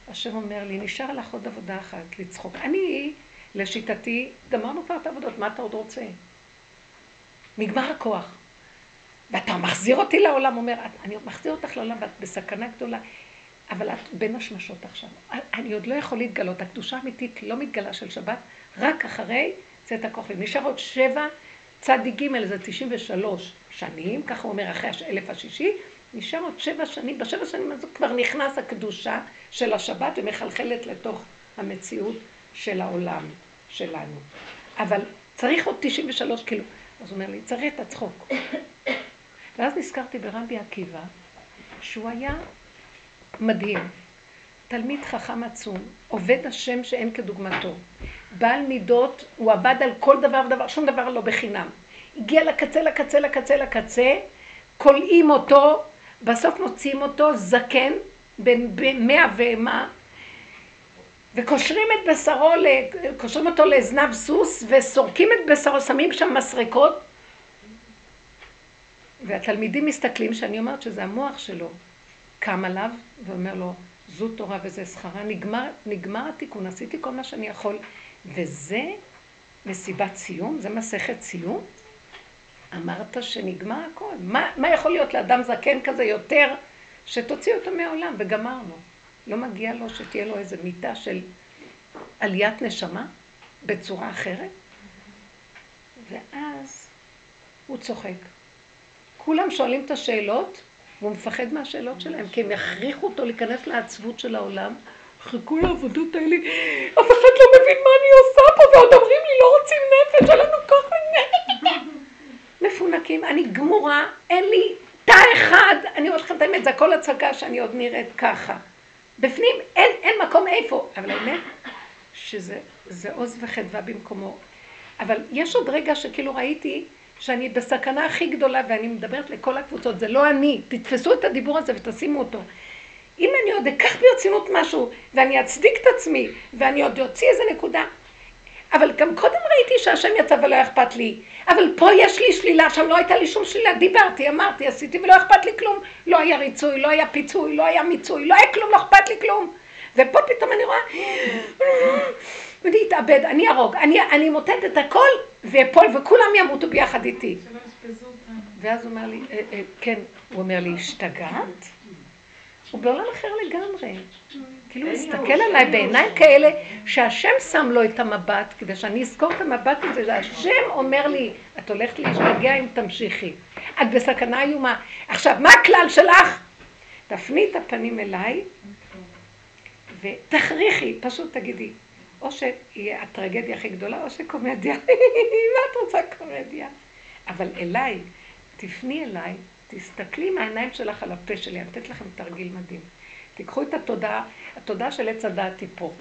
השם אומר לי, נשאר לך עוד עבודה אחת, לצחוק. אני, לשיטתי, גמרנו כבר את העבודות, מה אתה עוד רוצה? נגמר הכוח. ואתה מחזיר אותי לעולם, אומר, אני מחזיר אותך לעולם ואת בסכנה גדולה, אבל את בין השמשות עכשיו. אני עוד לא יכול להתגלות, הקדושה האמיתית לא מתגלה של שבת, רק אחרי צאת הכוכבים. נשאר עוד שבע, צדי ג' זה 93 שנים, ככה הוא אומר אחרי האלף השישי, נשאר עוד שבע שנים, בשבע שנים הזו כבר נכנס הקדושה של השבת ומחלחלת לתוך המציאות של העולם שלנו. אבל צריך עוד 93 כאילו. אז הוא אומר לי, צריך את הצחוק. *coughs* ואז נזכרתי ברבי עקיבא, שהוא היה מדהים. תלמיד חכם עצום, עובד השם שאין כדוגמתו. בעל מידות, הוא עבד על כל דבר ודבר, שום דבר לא בחינם. הגיע לקצה, לקצה, לקצה, לקצה, כולאים אותו, בסוף מוציאים אותו זקן, בן מאה ומה, וקושרים את בשרו, קושרים אותו לזנב סוס, וסורקים את בשרו, שמים שם מסרקות, והתלמידים מסתכלים שאני אומרת שזה המוח שלו קם עליו ואומר לו, זו תורה וזה שכרה, נגמר, נגמר התיקון, עשיתי כל מה שאני יכול, וזה מסיבת סיום? זה מסכת סיום? אמרת שנגמר הכל. מה, מה יכול להיות לאדם זקן כזה יותר שתוציא אותו מהעולם וגמרנו? לא מגיע לו שתהיה לו איזה מיטה של עליית נשמה בצורה אחרת? ואז הוא צוחק. כולם שואלים את השאלות, והוא מפחד מהשאלות שלהם, כי הם יכריחו אותו להיכנס לעצבות של העולם. חיכו לעבודות האלה, אף אחד לא מבין מה אני עושה פה, ועוד אומרים לי, לא רוצים נפש, אין לנו ככה נפש. מפונקים, אני גמורה, אין לי תא אחד, אני אומרת לכם את האמת, זה הכל הצגה שאני עוד נראית ככה. בפנים אין, אין מקום איפה, אבל האמת שזה עוז וחדווה במקומו. אבל יש עוד רגע שכאילו ראיתי שאני בסכנה הכי גדולה, ואני מדברת לכל הקבוצות, זה לא אני, תתפסו את הדיבור הזה ותשימו אותו. אם אני עוד אקח ברצינות משהו, ואני אצדיק את עצמי, ואני עוד אוציא איזה נקודה, אבל גם קודם ראיתי שהשם יצא ולא אכפת לי. אבל פה יש לי שלילה, שם לא הייתה לי שום שלילה. דיברתי, אמרתי, עשיתי ולא אכפת לי כלום. לא היה ריצוי, לא היה פיצוי, לא היה מיצוי, לא היה כלום, לא אכפת לי כלום. ופה פתאום אני רואה, ואני אתאבד, אני ארוג, אני, אני מוטט את הכל ואפול וכולם ימותו ביחד איתי. ואז הוא אומר לי, אה, אה, כן, הוא אומר לי, השתגעת? הוא בעולם אחר לגמרי. כאילו הוא מסתכל עליי בעיניים כאלה שהשם שם לו את המבט, כדי שאני אזכור את המבט הזה, והשם אומר לי, את הולכת להשתגע אם תמשיכי. את בסכנה איומה. עכשיו, מה הכלל שלך? תפני את הפנים אליי ותכריחי, פשוט תגידי, או שיהיה הטרגדיה הכי גדולה, או שקומדיה. *laughs* מה את רוצה קומדיה? אבל אליי, תפני אליי, תסתכלי מהעיניים שלך על הפה שלי, אני אתן לכם תרגיל מדהים. תיקחו את התודעה, התודעה של עץ הדעת היא פה.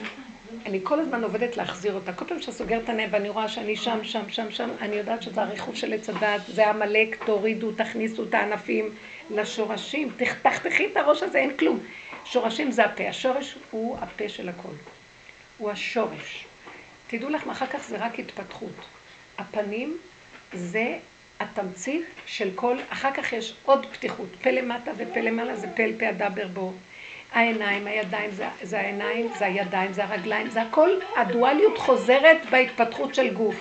אני כל הזמן עובדת להחזיר אותה. כל פעם שאני סוגרת את העיניים ואני רואה שאני שם, שם, שם, שם, אני יודעת שזה הריחוף של עץ הדעת, זה עמלק, תורידו, תכניסו את הענפים לשורשים, תחתכי את הראש הזה, אין כלום. שורשים זה הפה, השורש הוא הפה של הכל. הוא השורש. תדעו לכם, אחר כך זה רק התפתחות. הפנים זה התמצית של כל, אחר כך יש עוד פתיחות, פה למטה ופה למעלה זה פה אל פה הדבר בו. העיניים, הידיים, זה, זה העיניים, זה הידיים, זה הרגליים, זה הכל, הדואליות חוזרת בהתפתחות של גוף.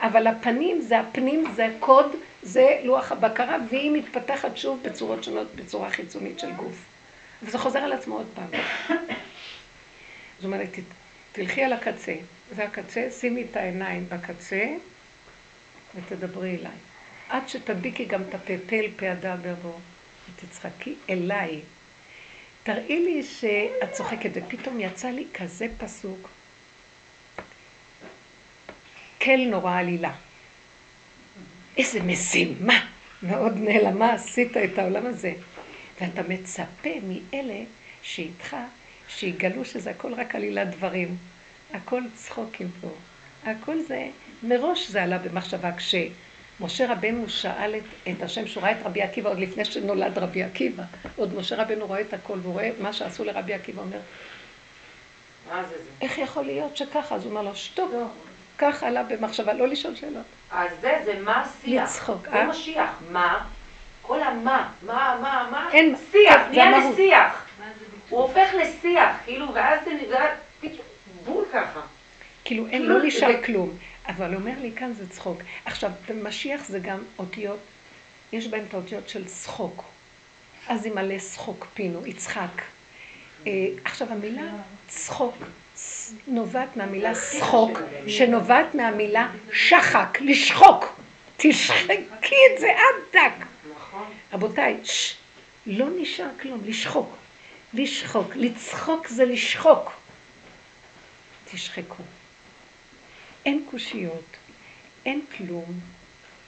אבל הפנים זה הפנים, זה הקוד, זה לוח הבקרה, והיא מתפתחת שוב בצורות שונות, בצורה חיצונית של גוף. וזה חוזר על עצמו עוד פעם. זאת אומרת, תלכי על הקצה, זה הקצה, שימי את העיניים בקצה ותדברי אליי. עד שתדביקי גם את הפה, פה הדבר בו, ותצחקי אליי. תראי לי שאת צוחקת, ופתאום יצא לי כזה פסוק, כל נורא עלילה. איזה משימה מאוד נעלמה עשית את העולם הזה. ואתה מצפה מאלה שאיתך, שיגלו שזה הכל רק עלילת דברים. הכל צחוקים פה. הכל זה, מראש זה עלה במחשבה כש... משה רבנו שאל את, את השם, שהוא ראה את רבי עקיבא עוד לפני שנולד רבי עקיבא. עוד משה רבנו רואה את הכל, והוא רואה מה שעשו לרבי עקיבא, אומר? איך יכול להיות שככה? אז הוא אומר לו, שתוק. לא. כך עלה במחשבה, לא לשאול שאלות. אז זה, זה מה השיח. לצחוק, אה? זה משיח. מה? כל המה, מה, מה, מה? אין, שיח, נהיה לשיח. הוא הופך לשיח, כאילו, ואז זה פתאום בול ככה. כאילו, אין, לא נשאר כלום. אבל אומר לי, כאן זה צחוק. עכשיו, משיח זה גם אותיות, יש בהן את האותיות של צחוק. אז היא מלא צחוק, פינו, יצחק. אה, עכשיו, המילה צחוק נובעת מהמילה צחוק, שנובעת מהמילה שחק, לשחוק. תשחקי את זה עד דק. רבותיי, לא נשאר כלום, לשחוק. לשחוק. לצחוק זה לשחוק. תשחקו. אין קושיות, אין כלום,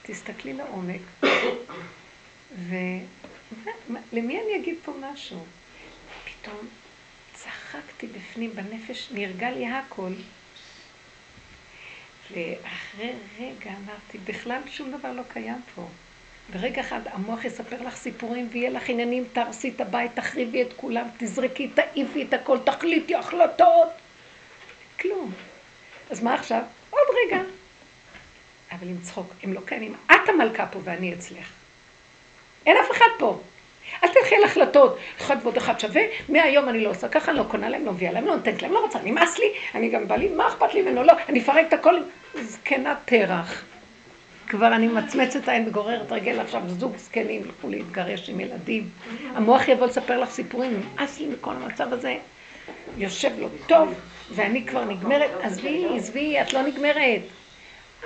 תסתכלי לעומק, *coughs* ולמי אני אגיד פה משהו? פתאום צחקתי בפנים, בנפש, נרגע לי הכל. ואחרי רגע אמרתי, בכלל שום דבר לא קיים פה. ברגע אחד המוח יספר לך סיפורים ויהיה לך עניינים, תהרסי את הבית, תחריבי את כולם, תזרקי, תעיפי את הכל, תחליטי החלטות. כלום. אז מה עכשיו? עוד רגע. אבל עם צחוק, הם לא קיימים. את המלכה פה ואני אצלך. אין אף אחד פה. אל תלכי על החלטות, אחד ועוד אחד שווה, מהיום אני לא עושה ככה, אני לא קונה להם, לא מביאה להם, לא נותנת להם, לא רוצה, נמאס לי, אני גם בא לי, מה אכפת לי ממנו, לא, אני אפרק את הכל, זקנת פרח. כבר אני מצמצת העין וגוררת רגל עכשיו, זוג זקנים ילכו להתגרש עם ילדים. המוח יבוא לספר לך סיפורים, נמאס לי מכל המצב הזה. יושב לו טוב, ואני כבר נגמרת, עזבי, עזבי, את לא נגמרת.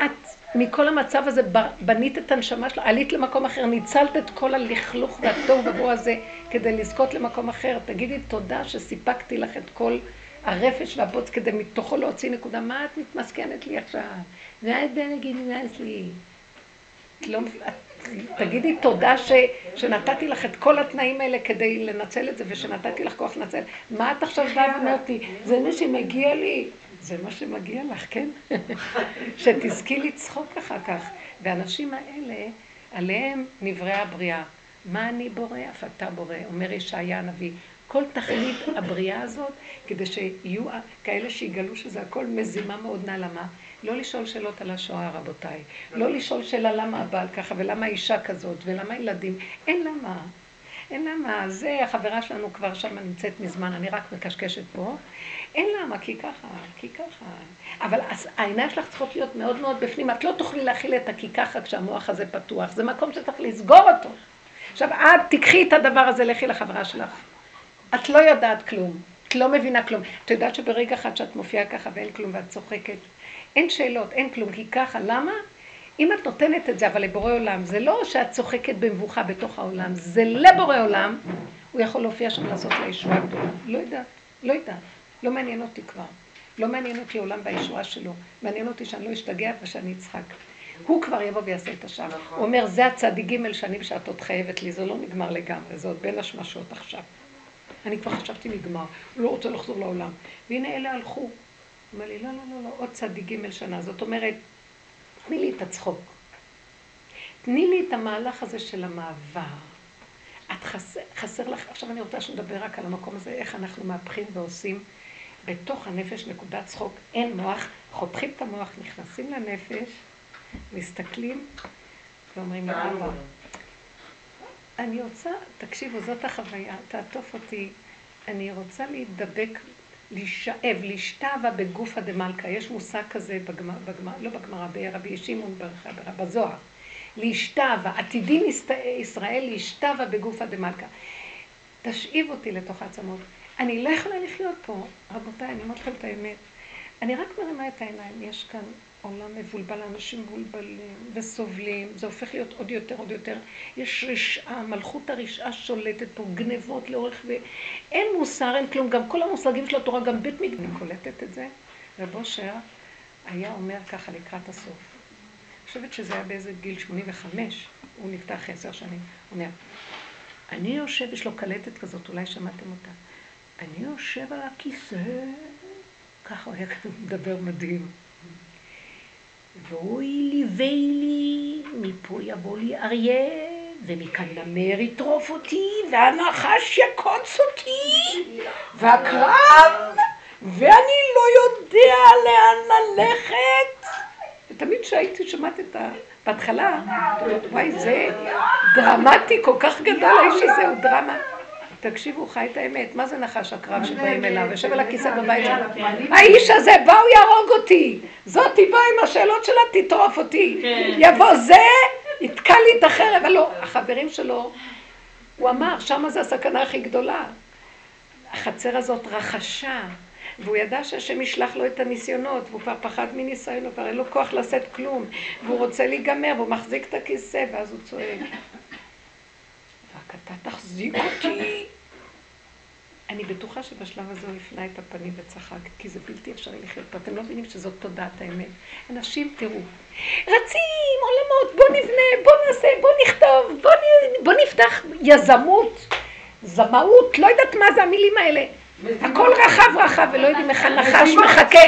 את מכל המצב הזה בנית את הנשמה שלך, עלית למקום אחר, ניצלת את כל הלכלוך והתוהו ובוהו הזה כדי לזכות למקום אחר. תגידי תודה שסיפקתי לך את כל הרפש והבוץ כדי מתוכו להוציא נקודה. מה את מתמסכנת לי עכשיו? ואת בנגיד נמאס לי. את לא, תגידי תודה ש, שנתתי לך את כל התנאים האלה כדי לנצל את זה, ושנתתי לך כוח לנצל. מה את עכשיו באה ואומרת? זה מה שמגיע לי. זה מה שמגיע לך, כן? *laughs* שתזכי לצחוק אחר כך. והאנשים האלה, עליהם נבראה הבריאה. מה אני בורא? אף אתה בורא, אומר ישעיה הנביא. כל תכלית הבריאה הזאת, כדי שיהיו כאלה שיגלו שזה הכל מזימה מאוד נעלמה. לא לשאול שאלות על השואה, רבותיי. לא לשאול שאלה למה הבעל ככה, ולמה האישה כזאת, ולמה ילדים. אין למה. אין למה. זה, החברה שלנו כבר שם נמצאת מזמן, אני רק מקשקשת פה. אין למה, כי ככה, כי ככה. אבל העיניים שלך צריכות להיות מאוד מאוד בפנים. את לא תוכלי להכיל את הכי ככה כשהמוח הזה פתוח. זה מקום שצריך לסגור אותו. עכשיו, את תיקחי את הדבר הזה, לכי לחברה שלך. את לא יודעת כלום. את לא מבינה כלום. את יודעת שברגע אחד שאת מופיעה ככה ואין כלום ואת צוחקת, אין שאלות, אין כלום, כי ככה, למה? אם את נותנת את זה, אבל לבורא עולם, זה לא שאת צוחקת במבוכה בתוך העולם, זה לבורא עולם, הוא יכול להופיע שם לעשות לה ישועה גדולה. לא יודעת, לא יודעת, לא מעניין אותי כבר. לא מעניין אותי עולם והישועה שלו, מעניין אותי שאני לא אשתגע ושאני אצחק. הוא כבר יבוא ויעשה את השאר. נכון. הוא אומר, זה הצד ג' שנים שאת עוד חייבת לי, זה לא נגמר לגמרי, זה עוד בין השמשות עכשיו. אני כבר חשבתי נגמר, הוא לא רוצה לחזור לעולם. והנה אלה הלכו. אומר לי, לא, לא, לא, לא, עוד צד ג' שנה. זאת אומרת, תני לי את הצחוק. תני לי את המהלך הזה של המעבר. את חסר, חסר לך, עכשיו אני רוצה שנדבר רק על המקום הזה, איך אנחנו מהפכים ועושים בתוך הנפש נקודת צחוק, אין מוח, חותכים את המוח, נכנסים לנפש, מסתכלים ואומרים לאבא, אני רוצה, תקשיבו, זאת החוויה, תעטוף אותי, אני רוצה להידבק, להישאב, להשתאווה בגופה דמלכה. יש מושג כזה בגמרא, בגמר, לא בגמרא, ברבי שמעון בזוהר. להשתאווה, עתידים ישראל להשתאווה בגופה דמלכה. תשאיב אותי לתוך העצמות. אני לא יכולה לחיות פה, רבותיי, אני אומרת לכם את האמת. אני רק מרימה את העיניים, יש כאן עולם מבולבל, אנשים מבולבלים וסובלים, זה הופך להיות עוד יותר, עוד יותר. יש רשעה, מלכות הרשעה שולטת פה, גנבות לאורך ו... אין מוסר, אין כלום, גם כל המושגים של התורה, גם בית. אני קולטת את זה, רב אושר היה אומר ככה לקראת הסוף. אני חושבת שזה היה באיזה גיל 85, הוא נפתח עשר שנים. הוא אומר, אני יושב, יש לו קלטת כזאת, אולי שמעתם אותה. אני יושב על הכיסא, ככה הוא היה מדבר מדהים. ואוי לי ואי לי, מפה יבוא לי אריה, ומכאן נמר יטרוף אותי, והנחש יקוץ אותי, והקרב, ואני לא יודע לאן ללכת. ותמיד כשהייתי שומעת את ה... בהתחלה, וואי, זה דרמטי, כל כך גדול האיש הזה, הוא דרמה. תקשיבו, חי את האמת. מה זה נחש הקרב שבאים אליו? יושב על הכיסא בבית שלו. האיש הזה בא, הוא יהרוג אותי. זאתי באה עם השאלות שלה, תטרוף אותי. כן. יבוא זה, יתקע לי את החרב. הלא, החברים שלו, הוא אמר, שמה זה הסכנה הכי גדולה. החצר הזאת רכשה. והוא ידע שהשם ישלח לו את הניסיונות, והוא כבר פחד מניסיון, הוא כבר אין לו כוח לשאת כלום, והוא רוצה להיגמר, והוא מחזיק את הכיסא, ואז הוא צועק. רק אתה תחזיק אותי. אני בטוחה שבשלב הזה הוא הפנה את הפנים וצחק, כי זה בלתי אפשרי לחיות פה. אתם לא מבינים שזאת תודעת האמת. אנשים, תראו, רצים עולמות, בוא נבנה, בוא נעשה, בוא נכתוב, בוא, נ... בוא נפתח יזמות, זמאות, לא יודעת מה זה המילים האלה. הכל רחב רחב, ולא יודעים איך הנחש מחכה.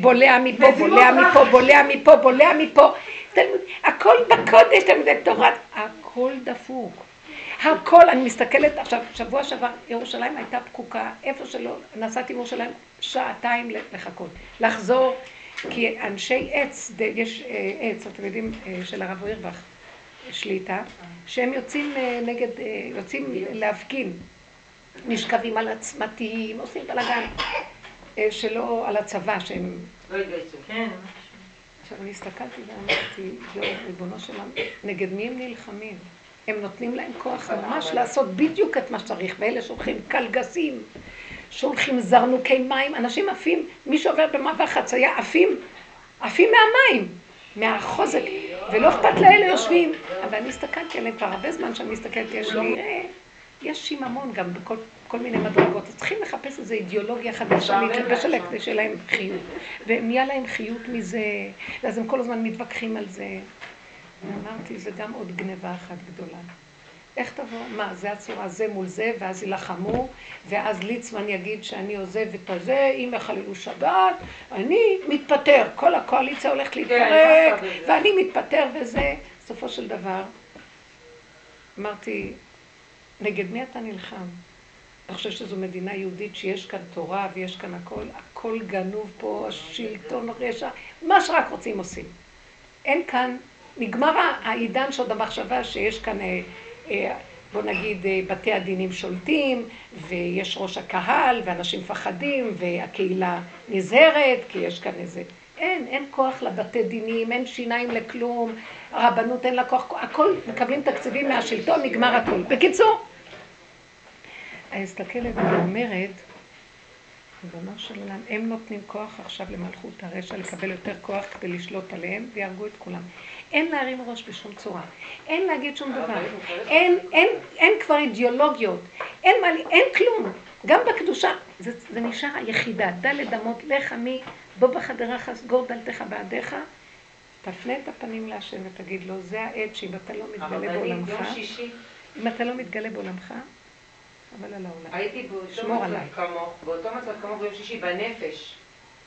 בולע מפה, בולע מפה, בולע מפה, בולע מפה. הכל בקודש, תלמידי תורת, הכל דפוק. הכל, אני מסתכלת עכשיו, שבוע שעבר ירושלים הייתה פקוקה, איפה שלא, נסעתי מירושלים שעתיים לחכות, לחזור, כי אנשי עץ, יש אה, עץ, אתם יודעים, אה, של הרב וירבך, שליטה, שהם יוצאים אה, נגד, יוצאים להפגין, נשכבים על הצמתים, עושים בלאגן, שלא על הצבא, שהם... לא התגייסו. כן. עכשיו אני הסתכלתי ואמרתי, יואו, ריבונו שלם, נגד מי הם נלחמים? הם נותנים להם כוח ממש לעשות בדיוק את מה שצריך, ואלה שולחים קלגסים, שולחים זרנוקי מים, אנשים עפים, מי שעובר במעבר חצייה עפים, עפים מהמים, מהחוזק, ולא אכפת לאלה יושבים. אבל אני הסתכלתי עליהם כבר הרבה זמן שאני מסתכלת, יש לי... יש שיממון גם בכל כל מיני מדרגות, אז צריכים לחפש איזו אידיאולוגיה חדשה, להתלבש עליה כדי שיהיה להם חיות. ונהיה להם חיות מזה, ואז הם כל הזמן מתווכחים על זה. אמרתי, זה גם עוד גניבה אחת גדולה. איך תבוא? מה, זה הצורה, זה מול זה, ואז יילחמו, ואז ליצמן יגיד שאני עוזב את הזה, אם יחללו שבת, אני מתפטר. כל הקואליציה הולכת כן, להתפרק, ואני מתפטר וזה. בסופו של דבר, אמרתי, נגד מי אתה נלחם? אתה חושב שזו מדינה יהודית שיש כאן תורה ויש כאן הכל, הכל גנוב פה, השלטון רשע, מה שרק רוצים עושים. אין כאן נגמר העידן שעוד המחשבה שיש כאן, אה, אה, בוא נגיד, אה, בתי הדינים שולטים, ויש ראש הקהל, ואנשים מפחדים, והקהילה נזהרת, כי יש כאן איזה... אין, אין כוח לבתי דינים, אין שיניים לכלום, הרבנות אין לה כוח, הכל, מקבלים תקציבים מהשלטון, נגמר הכל. בקיצור, מסתכלת ואומרת, ריבונו של עולם, הם נותנים כוח עכשיו למלכות הרשע לקבל יותר כוח כדי לשלוט עליהם ויהרגו את כולם. אין להרים ראש בשום צורה. אין להגיד שום דבר. אין, אין, אין כבר אידיאולוגיות. אין, מה, אין כלום. גם בקדושה, זה, זה נשאר היחידה. דלת אמות לך מי, בוא בחדרך סגור דלתך בעדיך. תפנה את הפנים להשם ותגיד לו, זה העת שאם אתה לא מתגלה בעולמך, אם אתה לא מתגלה בעולמך, אבל על העולם. הייתי באותו מצב כמוך, באותו מצב כמוך ביום שישי, בנפש.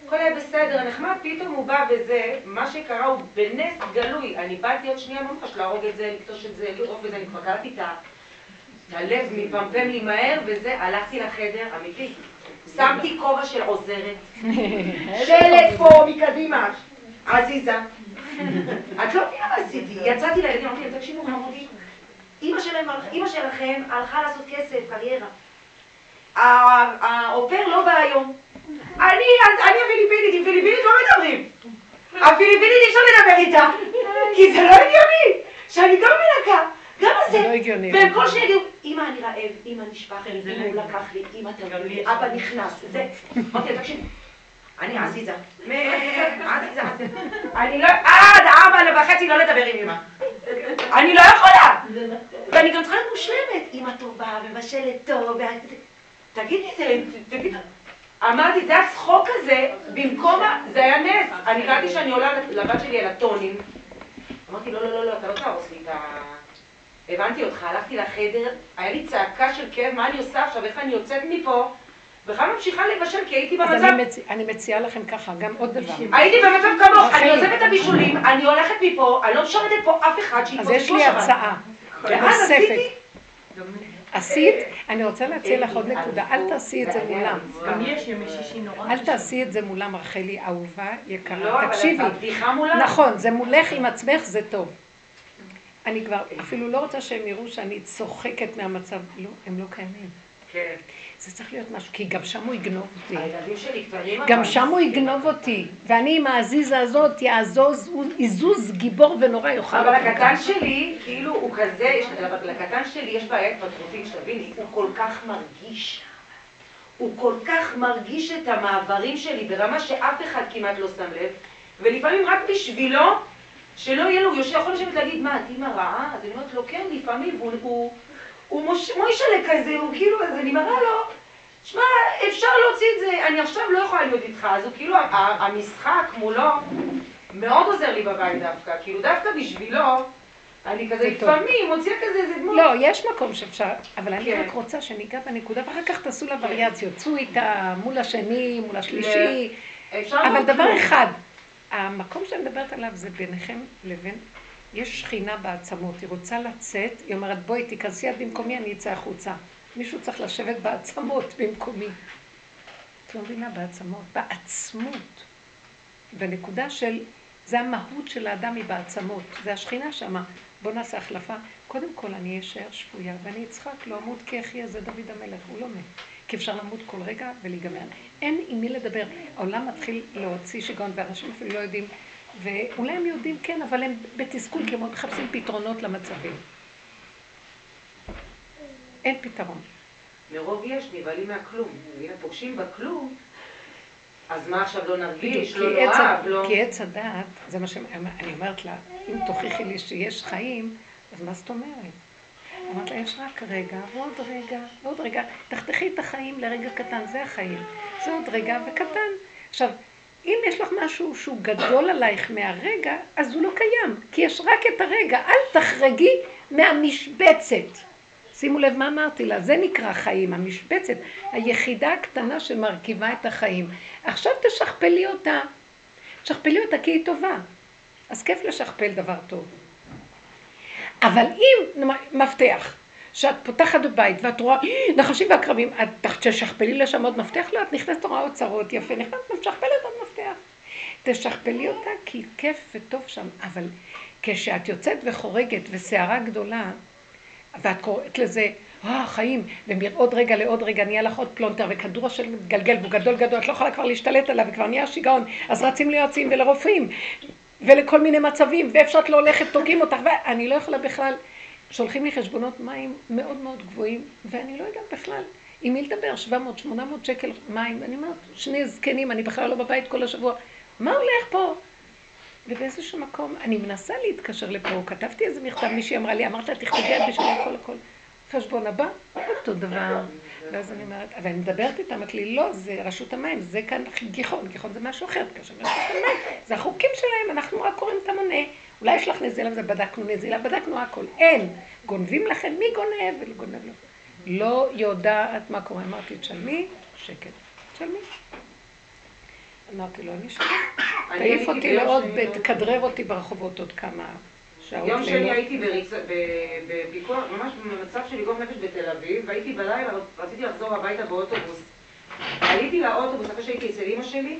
הכל היה בסדר, נחמד, פתאום הוא בא וזה, מה שקרה הוא בנס גלוי. אני באתי עוד שנייה ממש להרוג את זה, לקטוש את זה, לראות בזה, אני כבר קראתי את הלב מפמפם לי מהר, וזה, הלכתי לחדר, אמיתי. שמתי כובע של עוזרת, *laughs* שלט פה מקדימה, עזיזה. את לא מבינה מה עשיתי, יצאתי לילדים, אמרתי להם, תקשיבו, אמרתי, אימא שלכם הלכה לעשות כסף, קריירה. האופר לא בא היום. אני, אני הפיליפינית, עם פיליפינית לא מדברים. הפיליפינית אי אפשר לדבר איתה, כי זה לא הגיוני, שאני גם מלכה, גם זה. לא הגיוני. והם כל שניה יגידו, אמא אני רעב, אמא נשפך לי, אמא הוא לקח לי, אמא תביא לי, אבא נכנס, זה. אמרתי, תקשיב, אני עזיזה. עזיזה, אני לא, עד ארבע וחצי לא לדבר עם אמא. אני לא יכולה. ואני גם צריכה להיות מושלמת. אמא טובה, מבשלת טוב, תגידי, תגידי. אמרתי, זה הצחוק הזה, במקום, זה היה נס. אני קראתי שאני עולה לבת שלי על הטונים. אמרתי, לא, לא, לא, לא, אתה לא תהרוס לי את ה... הבנתי אותך, הלכתי לחדר, היה לי צעקה של כאב, מה אני עושה עכשיו, איך אני יוצאת מפה? בכלל ממשיכה לבשל, כי הייתי במצב... אז אני, מצ... אני מציעה לכם ככה, גם עוד דבר. הייתי במצב כמוך, אני עוזבת את הבישולים, אני הולכת מפה, אני לא משרתת פה אף אחד שיתפוס אז יש לי הצעה, נוספת. עשית, אני רוצה להציע לך עוד נקודה, אל תעשי את זה מולם. אל תעשי את זה מולם, רחלי, אהובה, יקרה. לא, תקשיבי. נכון, זה מולך עם עצמך, זה טוב. אני כבר אפילו לא רוצה שהם יראו שאני צוחקת מהמצב. לא, הם לא קיימים. כן. זה צריך להיות משהו, כי גם שם הוא יגנוב אותי. הילדים שלי קטנים גם שם הוא יגנוב אותי. ואני עם העזיזה הזאת יעזוז, הוא יזוז גיבור ונורא יאכל אבל הקטן שלי, כאילו הוא כזה, לקטן שלי יש בעיה התפתחותית, שתביני, הוא כל כך מרגיש. הוא כל כך מרגיש את המעברים שלי ברמה שאף אחד כמעט לא שם לב, ולפעמים רק בשבילו, שלא יהיה לו, הוא יכול לשבת להגיד, מה, את אימא רעה? אז אני אומרת לו, כן, לפעמים, והוא... הוא מוישלה כזה, הוא כאילו, אז אני מראה לו, שמע, אפשר להוציא את זה, אני עכשיו לא יכולה להיות איתך, אז הוא כאילו, המשחק מולו מאוד עוזר לי בבית דווקא, כאילו דווקא בשבילו, אני כזה לפעמים מוציאה כזה איזה דמות. לא, יש מקום שאפשר, אבל אני כן. רק רוצה שניגע בנקודה, ואחר כך תעשו לה וריאציות, צאו איתה מול השני, מול השלישי, אבל דבר אחד, המקום שאני מדברת עליו זה ביניכם לבין יש שכינה בעצמות, היא רוצה לצאת, היא אומרת בואי תיכנסי את במקומי, אני אצא החוצה. מישהו צריך לשבת בעצמות במקומי. את לא מבינה, בעצמות, בעצמות. בנקודה של, זה המהות של האדם היא בעצמות, זה השכינה שמה. בואו נעשה החלפה. קודם כל אני אשאר שפויה, ואני אצחק, לא אמות כי אחי זה דוד המלך, הוא לא מת. כי אפשר למות כל רגע ולהיגמר. אין עם מי לדבר. העולם מתחיל להוציא שיגעון, ואנשים אפילו לא יודעים ואולי הם יודעים כן, אבל הם בתסכול, כי הם מחפשים פתרונות למצבים. אין פתרון. מרוב יש, נבהלים מהכלום. הנה, פוגשים בכלום, אז מה עכשיו לא נרגיש, לא נאהב, לא... כי עץ הדעת, זה מה שאני אומרת לה, אם תוכיחי לי שיש חיים, אז מה זאת אומרת? אמרת לה, יש רק רגע, ועוד רגע, ועוד רגע. תחתכי את החיים לרגע קטן, זה החיים. זה עוד רגע וקטן. עכשיו, אם יש לך משהו שהוא גדול עלייך מהרגע, אז הוא לא קיים, כי יש רק את הרגע. אל תחרגי מהמשבצת. שימו לב מה אמרתי לה, זה נקרא חיים, המשבצת, היחידה הקטנה שמרכיבה את החיים. עכשיו תשכפלי אותה. תשכפלי אותה כי היא טובה. אז כיף לשכפל דבר טוב. אבל אם, מפתח, שאת פותחת בבית ואת רואה נחשים ועקרבים, את תשכפלי לשם עוד מפתח? לא, את נכנסת רואה אוצרות יפה, נכנסת ומשכפלת עוד מפתח. תשכפלי אותה כי כיף וטוב שם, אבל כשאת יוצאת וחורגת וסערה גדולה, ואת קוראת לזה, אה, חיים, ומעוד רגע לעוד רגע נהיה לך עוד פלונטר, וכדור השל מתגלגל, והוא גדול גדול, את לא יכולה כבר להשתלט עליו, וכבר נהיה שיגעון, אז רצים ליועצים ולרופאים, ולכל מיני מצבים, ואיפה שאת לא הולכת, תוקעים אותך, ואני לא יכולה בכלל שולחים לי חשבונות מים מאוד מאוד גבוהים, ואני לא יודעת בכלל עם מי לדבר, 700, 800 שקל מים, אני אומרת, שני זקנים, אני בכלל לא בבית כל השבוע, מה הולך פה? ובאיזשהו מקום, אני מנסה להתקשר לפה, כתבתי איזה מכתב, מישהי אמרה לי, אמרת תכתבי את בשביל הכל הכל. חשבון הבא, אותו דבר. ואז אני אומרת, אבל אני מדברת איתה, אמרת לי, לא, זה רשות המים, זה כאן גיחון, גיחון זה משהו אחר, כאשר רשות המים, זה החוקים שלהם, אנחנו רק קוראים את המונה. אולי יש לך נזילה וזה בדקנו נזילה, בדקנו הכל. אין. גונבים לכם, מי גונב ולגונב לו. לא יודעת מה קורה. אמרתי, תשלמי, שקט. תשלמי. אמרתי לו, אני *coughs* אשלם. תעיף אותי לעוד, תכדרר אותי ברחובות עוד כמה שעות. יום שני הייתי בפיקוח, ממש במצב של פיקוח נפש בתל אביב, והייתי בלילה, רציתי לחזור הביתה באוטובוס. עליתי לאוטובוס אחרי שהייתי אצל אמא שלי,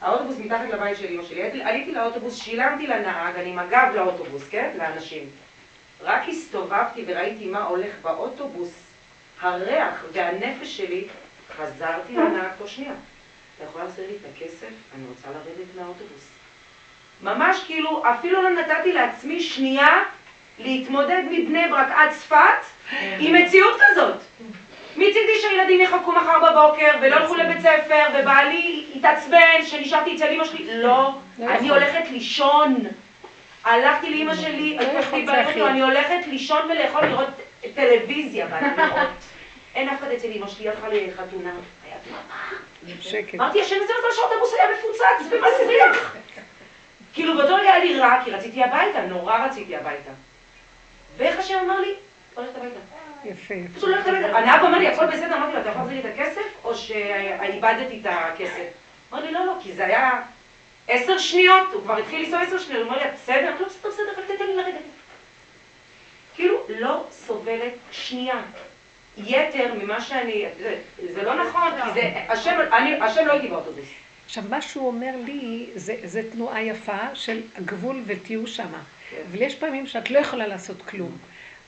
האוטובוס מתחת לבית של אמא שלי. עליתי לאוטובוס, שילמתי לנהג, אני עם הגב לאוטובוס, כן? לאנשים. רק הסתובבתי וראיתי מה הולך באוטובוס, הריח והנפש שלי, חזרתי לנהג תוך שנייה. אתה יכול להחזיר לי את הכסף? אני רוצה לרדת מהאוטובוס. ממש כאילו, אפילו לא נתתי לעצמי שנייה להתמודד מבני ברק עד צפת עם מציאות כזאת. מצידי שהילדים יחכו מחר בבוקר ולא ילכו לבית ספר ובעלי יתעצבן שנשארתי אצל אמא שלי, לא, לא אני הולכת לישון. הלכתי לאמא לא שלי, אני הולכת לישון ולאכול לראות טלוויזיה לראות. *laughs* אין אף אחד אצל אמא שלי, הלכה לחתונה, היה דממה. אמרתי, השם הזה מזל שהאוטובוס היה מפוצץ ומסריח. כאילו רגע היה לי רע, כי רציתי הביתה, נורא רציתי הביתה. ואיך השם אמר לי? הולכת הביתה. יפה. פשוט הולכת הביתה. הנהג אומר לי, הכל בסדר, אמרתי לו, אתה יכול להחזיר לי את הכסף, או שאיבדתי את הכסף? אמר לי, לא, לא, כי זה היה עשר שניות, הוא כבר התחיל לנסוע עשר שניות, הוא אומר לי, בסדר? לא, בסדר, בסדר, אבל תתן לי לרדת. כאילו, לא סובלת שנייה. יתר ממה שאני, זה לא נכון, כי זה, השם לא הייתי באוטובוס. עכשיו, מה שהוא אומר לי, זה, זה תנועה יפה של הגבול ותהיו שמה. כן. אבל יש פעמים שאת לא יכולה לעשות כלום.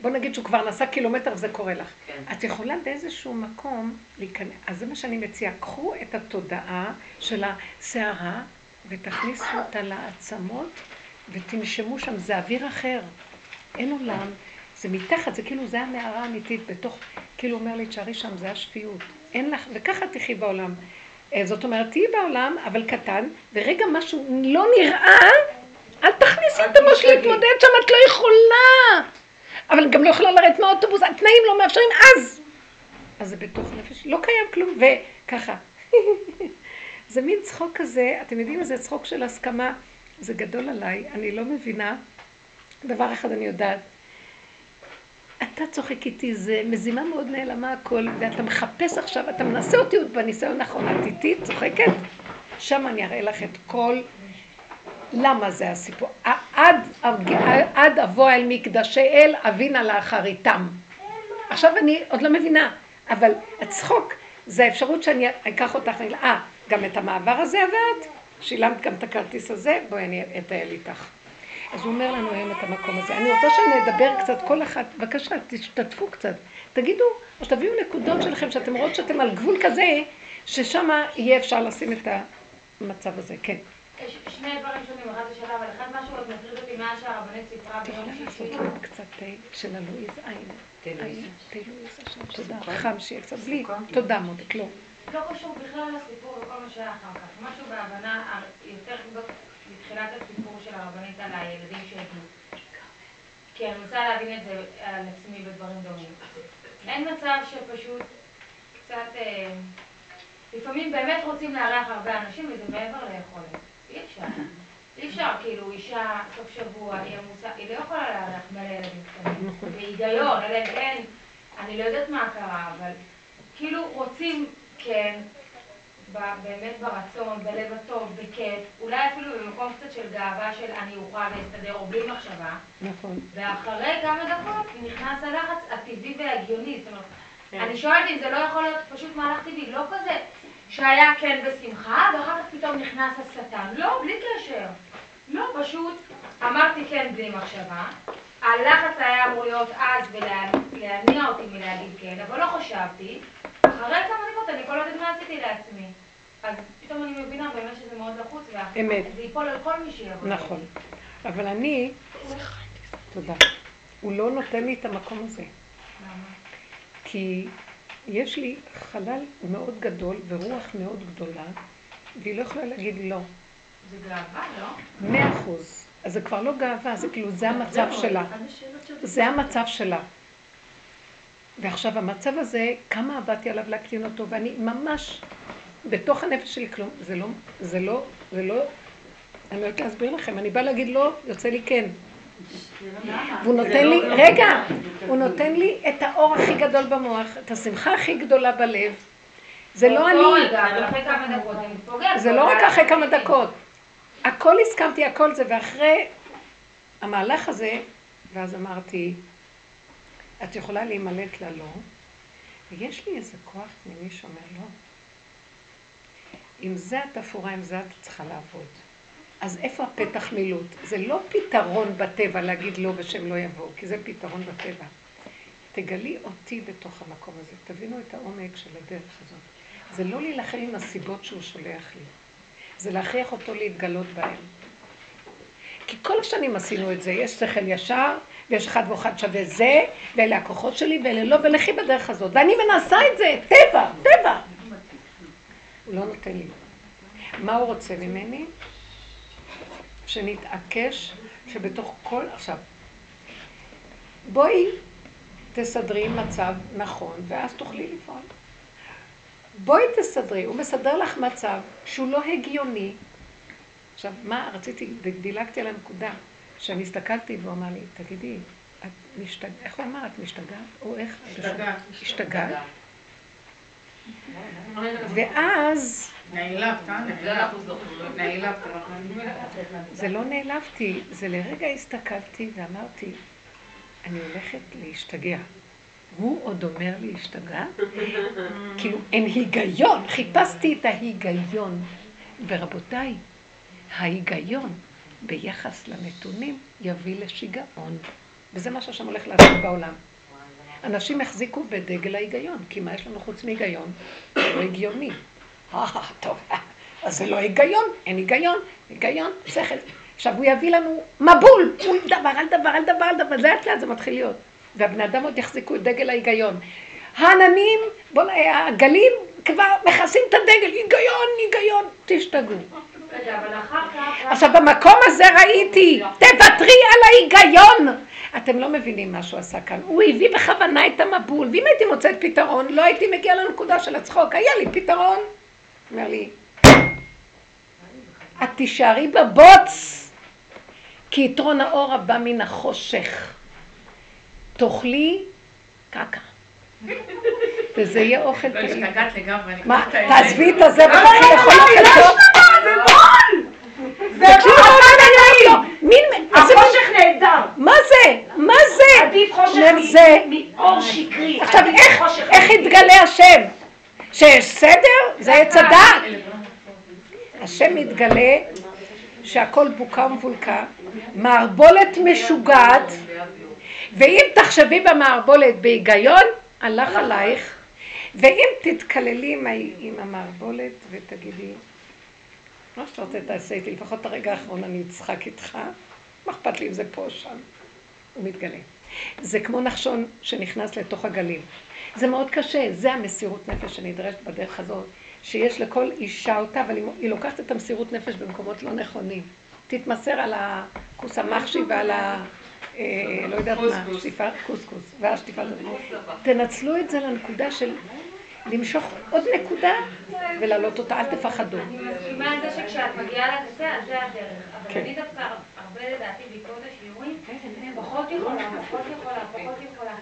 בוא נגיד שהוא כבר נסע קילומטר וזה קורה לך. כן. את יכולה באיזשהו מקום להיכנס, אז זה מה שאני מציעה, קחו את התודעה של הסערה ותכניסו אותה לעצמות ותנשמו שם, זה אוויר אחר. אין עולם, זה מתחת, זה כאילו, זה המערה האמיתית בתוך, כאילו אומר לי, תשארי שם, זה השפיות. אין לך, וככה תחי בעולם. אה, זאת אומרת, תהיי בעולם, אבל קטן, ורגע משהו לא נראה, אל תכניסי את המוש להתמודד שם, את לא יכולה. אבל גם לא יכולה לרדת מהאוטובוס, התנאים לא מאפשרים, אז. אז זה בתוך נפש, לא קיים כלום, וככה. *laughs* זה מין צחוק כזה, אתם יודעים איזה צחוק של הסכמה, זה גדול עליי, אני לא מבינה. דבר אחד אני יודעת, אתה צוחק איתי, זה מזימה מאוד נעלמה הכל, ואתה מחפש עכשיו, אתה מנסה אותי עוד בניסיון האחרון, את איתי צוחקת? שם אני אראה לך את כל... למה זה הסיפור? עד, עד אבוא אל מקדשי אל, אבינה לאחריתם. עכשיו אני עוד לא מבינה, אבל הצחוק זה האפשרות שאני אקח אותך, אה, גם את המעבר הזה עברת? שילמת גם את הכרטיס הזה? בואי אני אטייל איתך. אז הוא אומר לנו היום את המקום הזה. אני רוצה שנדבר קצת, כל אחת, בבקשה, תשתתפו קצת. תגידו, או שתביאו נקודות שלכם, שאתם רואות שאתם על גבול כזה, ששם יהיה אפשר לשים את המצב הזה. כן. יש שני דברים שונים, אחד לשאלה, אבל אחד משהו עוד מטריד אותי מאז שהרבנית סיפרה ביום שישי. קצת תה של הלואיז עין. תודה. חם שיהיה קצת בלי. תודה מודק, לא. לא קשור בכלל לסיפור וכל מה שהיה אחר כך. משהו בהבנה יותר בתחילת הסיפור של הרבנית על הילדים שהגיעו. כי אני רוצה להבין את זה על עצמי בדברים דומים. אין מצב שפשוט קצת... אה, לפעמים באמת רוצים לארח הרבה אנשים וזה מעבר ליכולת. אי אפשר. אי אפשר, כאילו, אישה, סוף שבוע, היא עמוסה, היא לא יכולה לארח מלא ילדים קטנים. בהיגיון, אלא אם כן, אני לא יודעת מה קרה, אבל כאילו רוצים, כן, באמת ברצון, בלב הטוב, בכיף, אולי אפילו במקום קצת של גאווה של אני אוכל להסתדר או בלי מחשבה. נכון. ואחרי כמה דקות נכנס הלחץ הטבעי וההגיוני. זאת אומרת, כן. אני שואלת אם זה לא יכול להיות פשוט מהלך טבעי, לא כזה שהיה כן בשמחה, ואחר כך פתאום נכנס השטן. לא, בלי קשר. לא, פשוט אמרתי כן בלי מחשבה. הלחץ היה אמור להיות אז ולהניע אותי מלהגיד כן, אבל לא חשבתי. אחרי כמה דקות אני כל הזמן עשיתי לעצמי. אז פתאום אני מבינה באמת שזה מאוד לחוץ, וזה ייפול על כל מי שיבוא. נכון. אבל אני... תודה. הוא לא נותן לי את המקום הזה. למה? כי יש לי חלל מאוד גדול ורוח מאוד גדולה, והיא לא יכולה להגיד לא. זה גאווה, לא? מאה אחוז. אז זה כבר לא גאווה, זה כאילו, זה המצב שלה. זה המצב שלה. ועכשיו המצב הזה, כמה עבדתי עליו להקטין אותו, ואני ממש, בתוך הנפש שלי כלום, זה לא, זה לא, זה לא, אני לא יודעת להסביר לכם, אני באה להגיד לא, יוצא לי כן. והוא נותן לי, רגע, הוא נותן לי את האור הכי גדול במוח, את השמחה הכי גדולה בלב. זה לא אני. זה לא רק אחרי כמה דקות. הכל הסכמתי, הכל זה, ואחרי המהלך הזה, ואז אמרתי, את יכולה להימלט ללא, ויש לי איזה כוח פנימי שאומר לא. עם זה את אפורה, עם זה את צריכה לעבוד. אז איפה הפתח מילוט? זה לא פתרון בטבע להגיד לא ושהם לא יבואו, כי זה פתרון בטבע. תגלי אותי בתוך המקום הזה, תבינו את העומק של הדרך הזאת. זה לא להילחם עם הסיבות שהוא שולח לי, זה להכריח אותו להתגלות בהם. כי כל השנים עשינו את זה, יש שכל ישר, ויש אחד ואחד שווה זה, ואלה הכוחות שלי, ואלה לא, ולכי בדרך הזאת. ואני מנסה את זה, טבע, טבע. הוא לא נותן לי. מה הוא רוצה ממני? שנתעקש שבתוך כל... עכשיו, בואי תסדרי מצב נכון, ואז תוכלי לפעול. בואי תסדרי, הוא מסדר לך מצב שהוא לא הגיוני. עכשיו, מה, רציתי, דילגתי על הנקודה, שאני הסתכלתי והוא אמר לי, תגידי, את משתגעת, איך הוא אמר, את משתגעת? או איך? משתגעת. משתגעת? ואז... אה? נעלבת. זה לא נעלבתי, זה לרגע הסתכלתי ואמרתי, אני הולכת להשתגע. הוא עוד אומר לי להשתגע? כאילו אין היגיון, חיפשתי את ההיגיון. ורבותיי, ההיגיון ביחס לנתונים יביא לשיגעון. וזה מה שהשם הולך לעשות בעולם. אנשים החזיקו בדגל ההיגיון, כי מה יש לנו חוץ מהיגיון? זה לא הגיוני. אה, טוב, אז זה לא היגיון, אין היגיון, היגיון, שכל. עכשיו הוא יביא לנו מבול, דבר על דבר על דבר על דבר, לאט לאט זה מתחיל להיות. והבני אדם עוד יחזיקו את דגל ההיגיון. העננים, בוא, הגלים כבר מכסים את הדגל, היגיון, היגיון, תשתגעו. עכשיו במקום הזה ראיתי, תוותרי על ההיגיון. אתם לא מבינים מה שהוא עשה כאן. הוא הביא בכוונה את המבול, ואם הייתי מוצאת פתרון, לא הייתי מגיעה לנקודה של הצחוק. היה לי פתרון. אומר לי, את תישארי בבוץ, כי יתרון האור הבא מן החושך. תאכלי קקה. וזה יהיה אוכל טעים. לא השתגעת לגמרי, מה, תעזבי את הזה ותתחיל לאכול אוכל טוב. זה בול! זה בול! החושך נהדר. מה זה? מה זה? עדיף חושך מאור שקרי. עכשיו, איך יתגלה השם? שיש סדר? זה עץ. השם מתגלה שהכל בוקה ומבולקה, מערבולת משוגעת, ואם תחשבי במערבולת בהיגיון, הלך עלייך, ואם תתקללי עם המערבולת ותגידי, מה שאתה רוצה תעשה איתי, לפחות הרגע האחרון אני אצחק איתך, מה אכפת לי אם זה פה או שם? הוא מתגלה. זה כמו נחשון שנכנס לתוך הגלים. זה מאוד קשה, זה המסירות נפש שנדרשת בדרך הזאת, שיש לכל אישה אותה, אבל היא לוקחת את המסירות נפש במקומות לא נכונים. תתמסר על הכוס המחשי ועל ה... אה, לא יודעת מה, שטיפה, קוסקוס, והשטיפה. תנצלו את זה לנקודה של למשוך עוד נקודה ולהעלות אותה, אל תפחדו. אני מסכימה על זה שכשאת מגיעה לקצה, אז זה הדרך. אבל כן. אני דווקא הרבה לדעתי בעקבות השיעורים, פחות יכולה, פחות יכולה, פחות יכולה.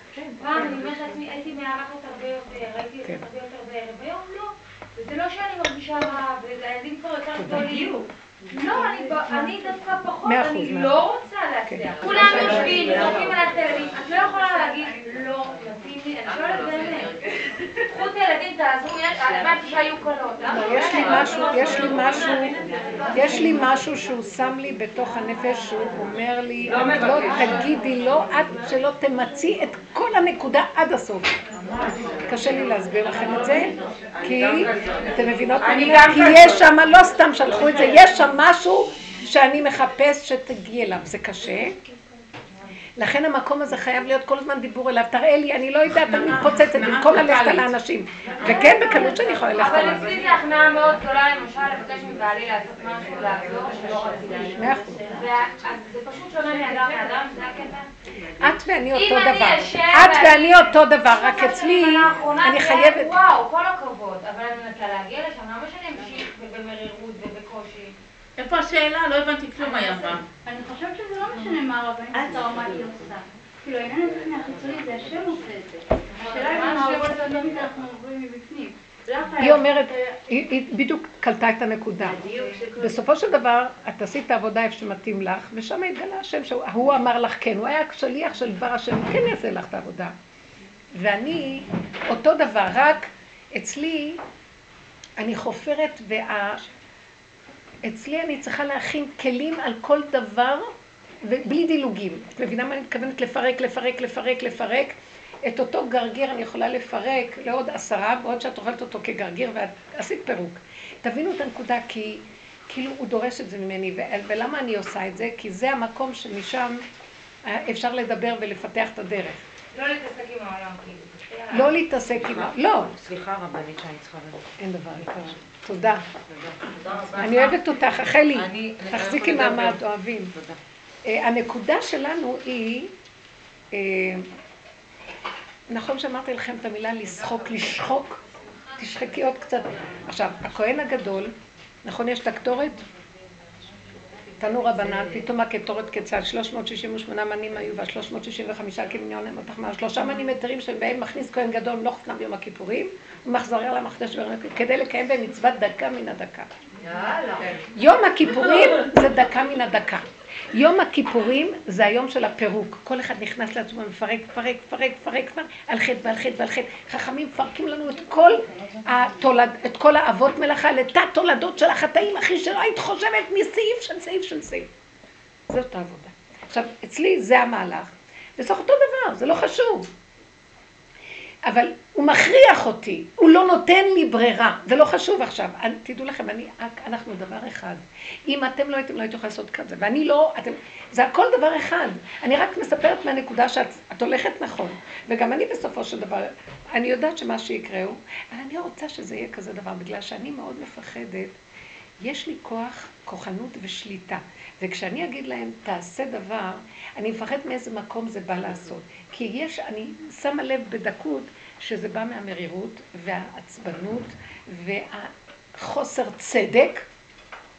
פעם אני אומרת לעצמי, הייתי מארחת הרבה יותר, הייתי כן. הרבה יותר בערב, היום לא. וזה לא שאני מרגישה רע, והילדים כבר יותר גדולים. לא, אני דווקא פחות, אני לא רוצה להצליח. כן. כולם יושבים, זורקים על הטלוויזיה, את לא יכולה להגיד, לא, מתאים לי, אני שואלת באמת. קחו את הילדים, תעזרו, הבנתי שהיו קולות. לא, יש לי משהו, יש לי משהו, יש לי משהו שהוא שם לי בתוך הנפש, שהוא אומר לי, לא, לא תגידי לא, עד שלא תמצי את כל הנקודה עד הסוף. קשה לי להסביר לכם את זה, כי אתם מבינות? כי יש שם, לא סתם שלחו את זה, יש שם משהו שאני מחפש שתגיעי אליו, זה קשה. לכן המקום הזה חייב להיות כל הזמן דיבור אליו, תראה לי, אני לא יודעת, אני מתפוצצת במקום ללכת על האנשים. וכן, בקלות שאני יכולה ללכת עליו. אבל אצלי זה הכנעה מאוד גדולה, למשל, לבקש מבעלי לעשות משהו, לעזור, שלא רציתי. מאה אחוז. זה פשוט שונה מאדם לאדם, זה הקטע. את ואני אותו דבר. את ואני אותו דבר, רק אצלי, אני חייבת... וואו, כל הכבוד, אבל אני מנסה להגיע לשם, למה שאני אמשיך במרירות ובקושי? איפה השאלה? לא הבנתי כלום מה היא אמרה. אני חושבת שזה לא משנה מה הרבנית עושה או מה היא עושה. כאילו העניין הטכני החיצוני זה השם עושה את זה. השאלה היא מה אנחנו עוברים מבפנים. היא אומרת, היא בדיוק קלטה את הנקודה. בסופו של דבר, את עשית עבודה איפה שמתאים לך, ושם התגלה השם, שהוא אמר לך כן, הוא היה שליח של דבר השם, כן יעשה לך את העבודה. ואני, אותו דבר, רק אצלי, אני חופרת, וה... אצלי אני צריכה להכין כלים על כל דבר, ובלי דילוגים. את מבינה מה אני מתכוונת? לפרק, לפרק, לפרק, לפרק. את אותו גרגיר אני יכולה לפרק לעוד עשרה, בעוד שאת אוכלת אותו כגרגיר ואת עשית פירוק. תבינו את הנקודה, כי כאילו הוא דורש את זה ממני, ו- ולמה אני עושה את זה? כי זה המקום שמשם אפשר לדבר ולפתח את הדרך. לא להתעסק עם העולם, כאילו. לא להתעסק עם... לא. סליחה רבנית שאני צריכה... אין דבר יקרה. תודה. אני אוהבת אותך, רחלי. תחזיקי מעמד, אוהבים. אה, הנקודה שלנו היא, אה, נכון שאמרתי לכם את המילה לשחוק, לשחוק, תשחקי עוד קצת. עכשיו, הכהן הגדול, נכון יש את הקטורת? תנור הבנן, פתאום הקטורת כצד, 368 מנים היו וה-365 כמיליון התחמר, שלושה מנים היתרים שבהם מכניס כהן גדול לא חתם ביום הכיפורים, ומחזריה למחדש כדי לקיים בהם מצוות דקה מן הדקה. יום הכיפורים זה דקה מן הדקה. יום הכיפורים זה היום של הפירוק. כל אחד נכנס לעצמו ומפרק, פרק, פרק, פרק, פרק, על חטא ועל חטא ועל חטא. חכמים מפרקים לנו את כל, התולד, את כל האבות מלאכה לתת תולדות של החטאים, אחי, שלא היית חושבת מסעיף של סעיף של סעיף. זאת העבודה. עכשיו, אצלי זה המהלך. וזה אותו דבר, זה לא חשוב. אבל הוא מכריח אותי, הוא לא נותן לי ברירה, זה לא חשוב עכשיו. תדעו לכם, אני, אנחנו דבר אחד. אם אתם לא הייתם, לא הייתם יכולים לעשות כזה, ואני לא, אתם, זה הכל דבר אחד. אני רק מספרת מהנקודה שאת הולכת נכון, וגם אני בסופו של דבר, אני יודעת שמה שיקרה הוא, אבל אני רוצה שזה יהיה כזה דבר, בגלל שאני מאוד מפחדת, יש לי כוח, כוחנות ושליטה. וכשאני אגיד להם, תעשה דבר, אני מפחד מאיזה מקום זה בא לעשות. כי יש, אני שמה לב בדקות שזה בא מהמרירות והעצבנות והחוסר צדק,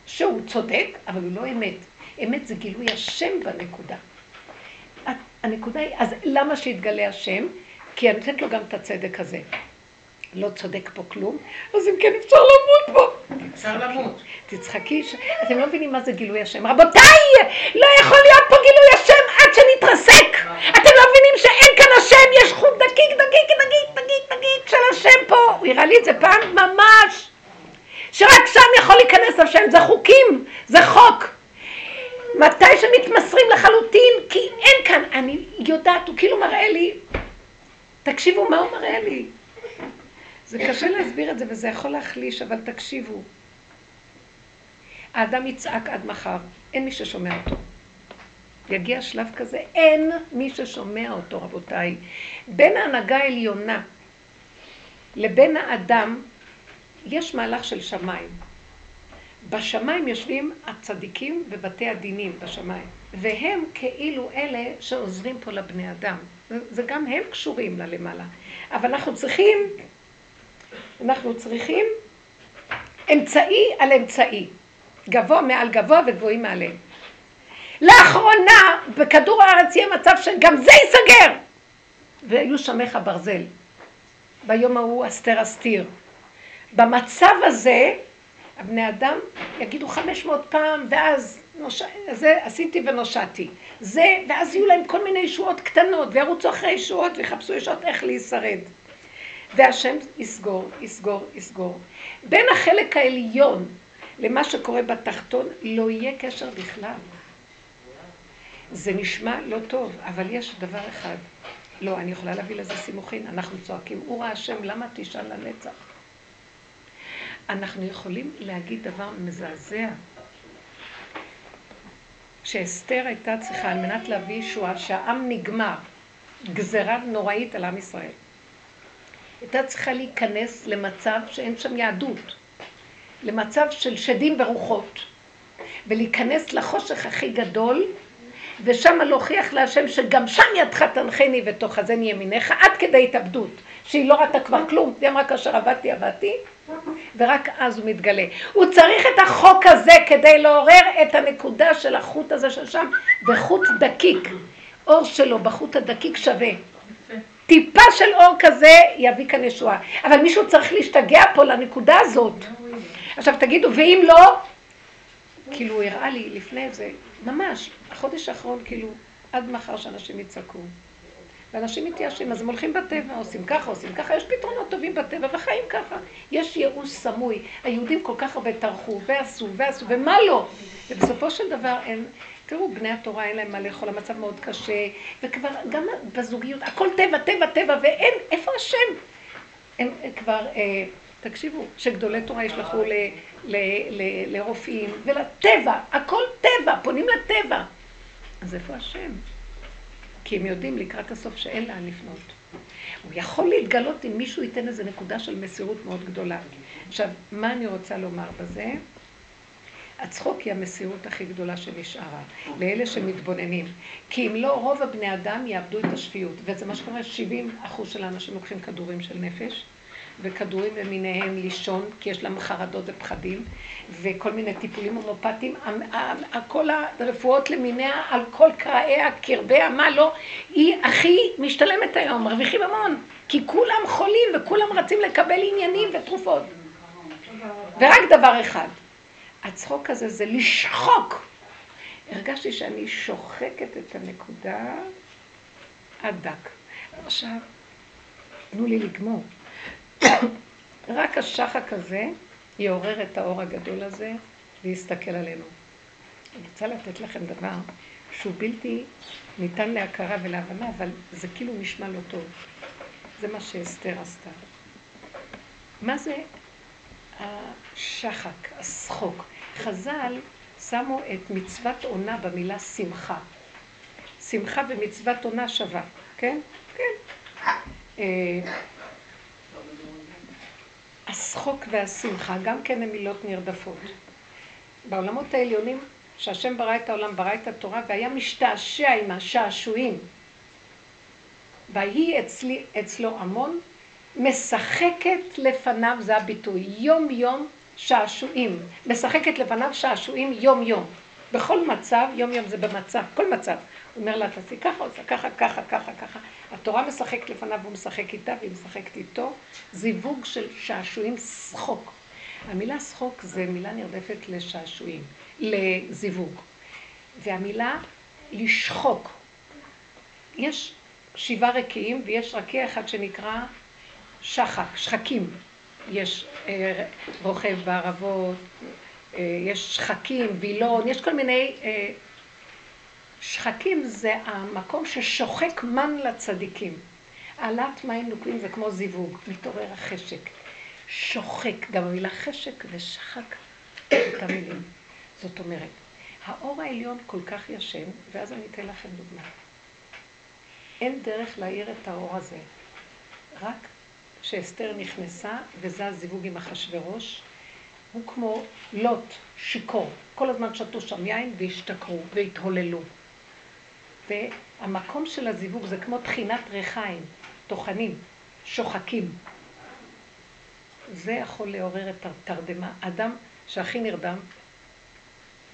שהוא צודק, אבל הוא לא אמת. אמת זה גילוי השם בנקודה. הנקודה היא, אז למה שיתגלה השם? כי אני נותנת לו גם את הצדק הזה. לא צודק פה כלום, אז אם כן אפשר למות פה. אפשר למות. תצחקי, אתם לא מבינים מה זה גילוי השם. רבותיי, לא יכול להיות פה גילוי השם עד שנתרסק. אתם לא מבינים שאין כאן השם, יש חוט דקיק, דקיק, דקיק, דקיק, דקיק של השם פה. הוא הראה לי את זה פעם ממש. שרק שם יכול להיכנס השם, זה חוקים, זה חוק. מתי שמתמסרים לחלוטין, כי אין כאן, אני יודעת, הוא כאילו מראה לי, תקשיבו מה הוא מראה לי. זה קשה להסביר את זה וזה יכול להחליש, אבל תקשיבו. האדם יצעק עד מחר, אין מי ששומע אותו. יגיע שלב כזה, אין מי ששומע אותו, רבותיי. בין ההנהגה העליונה לבין האדם, יש מהלך של שמיים. בשמיים יושבים הצדיקים ובתי הדינים בשמיים, והם כאילו אלה שעוזרים פה לבני אדם. זה גם הם קשורים ללמעלה. אבל אנחנו צריכים אנחנו צריכים אמצעי על אמצעי, גבוה מעל גבוה וגבוהים מעליהם. לאחרונה בכדור הארץ יהיה מצב שגם זה ייסגר והיו שמך ברזל ביום ההוא אסתר אסתיר במצב הזה הבני אדם יגידו חמש מאות פעם ואז נוש... זה עשיתי ונושעתי זה ואז יהיו להם כל מיני ישועות קטנות וירוצו אחרי ישועות ויחפשו ישועות איך להישרד והשם יסגור, יסגור, יסגור. בין החלק העליון למה שקורה בתחתון לא יהיה קשר בכלל. זה נשמע לא טוב, אבל יש דבר אחד. לא, אני יכולה להביא לזה סימוכין. אנחנו צועקים, אורה השם, למה תשאל לנצח? אנחנו יכולים להגיד דבר מזעזע. שאסתר הייתה צריכה על מנת להביא ישועה, שהעם נגמר, גזרה נוראית על עם ישראל. הייתה צריכה להיכנס למצב שאין שם יהדות, למצב של שדים ורוחות, ולהיכנס לחושך הכי גדול, ושם להוכיח להשם שגם שם ידך תנחני ותאחזני ימינך, עד כדי התאבדות, שהיא לא ראתה כבר כלום, היא אמרה כאשר עבדתי עבדתי, ורק אז הוא מתגלה. הוא צריך את החוק הזה כדי לעורר את הנקודה של החוט הזה של שם, וחוט דקיק, אור שלו בחוט הדקיק שווה. טיפה של אור כזה יביא כאן ישועה. אבל מישהו צריך להשתגע פה לנקודה הזאת. עכשיו תגידו, ואם לא, כאילו הוא הראה לי לפני זה, ממש, החודש האחרון, כאילו, עד מחר שאנשים יצעקו. ואנשים מתייאשים, אז הם הולכים בטבע, עושים ככה, עושים ככה, יש פתרונות טובים בטבע וחיים ככה. יש ייאוש סמוי. היהודים כל כך הרבה טרחו, ועשו, ועשו, ומה לא? ובסופו של דבר אין, תראו, בני התורה אין להם מה לאכול, המצב מאוד קשה, וכבר גם בזוגיות, הכל טבע, טבע, טבע, ואין, איפה השם? הם כבר, אה, תקשיבו, שגדולי תורה ישלחו ל, ל, ל, לרופאים ולטבע, הכל טבע, פונים לטבע. אז איפה השם? כי הם יודעים לקראת הסוף שאין לאן לפנות. הוא יכול להתגלות אם מישהו ייתן איזו נקודה של מסירות מאוד גדולה. עכשיו, מה אני רוצה לומר בזה? הצחוק היא המסירות הכי גדולה שנשארה, לאלה שמתבוננים. כי אם לא, רוב הבני אדם יאבדו את השפיות. וזה מה שקורה, 70 אחוז של האנשים לוקחים כדורים של נפש, וכדורים למיניהם לישון, כי יש להם חרדות ופחדים, וכל מיני טיפולים הומופטיים, כל הרפואות למיניה, על כל קרעיה, קרביה, מה לא, היא הכי משתלמת היום, מרוויחים המון, כי כולם חולים וכולם רצים לקבל עניינים ותרופות. ורק דבר אחד, הצחוק הזה זה לשחוק. הרגשתי שאני שוחקת את הנקודה עד דק. עכשיו, תנו לי לגמור. רק השחק הזה יעורר את האור הגדול הזה ויסתכל עלינו. אני רוצה לתת לכם דבר שהוא בלתי ניתן להכרה ולהבנה, אבל זה כאילו נשמע לא טוב. זה מה שאסתר עשתה. מה זה השחק, השחוק? חז"ל שמו את מצוות עונה במילה שמחה. שמחה ומצוות עונה שווה, כן? כן. השחוק והשמחה, גם כן הן מילות נרדפות. בעולמות העליונים, שהשם ברא את העולם, ברא את התורה, והיה משתעשע עם השעשועים. ויהי אצלי, אצלו המון, משחקת לפניו, זה הביטוי, יום יום שעשועים. משחקת לפניו שעשועים יום יום. בכל מצב, יום יום זה במצב, כל מצב. אומר לה, תעשי ככה, עושה ככה, ככה, ככה, ככה. התורה משחקת לפניו והוא משחק איתה והיא משחקת איתו. זיווג של שעשועים שחוק. המילה שחוק זה מילה נרדפת לשעשועים, לזיווג. והמילה לשחוק. יש שבעה רקיעים ויש רקיע אחד שנקרא שחק, שחקים. יש אה, רוכב בערבות, אה, יש שחקים, וילון, יש כל מיני... אה, שחקים זה המקום ששוחק מן לצדיקים. העלאת מים נוקבים זה כמו זיווג, מתעורר החשק. שוחק, גם המילה חשק ושחק, אותה מילים. זאת אומרת, האור העליון כל כך ישן, ואז אני אתן לכם דוגמה. אין דרך להאיר את האור הזה, רק כשאסתר נכנסה, וזה הזיווג עם אחשורוש, הוא כמו לוט, שיכור. כל הזמן שתו שם יין והשתכרו והתהוללו. והמקום של הזיווג זה כמו טחינת ריחיים, טוחנים, שוחקים. זה יכול לעורר את התרדמה. אדם שהכי נרדם,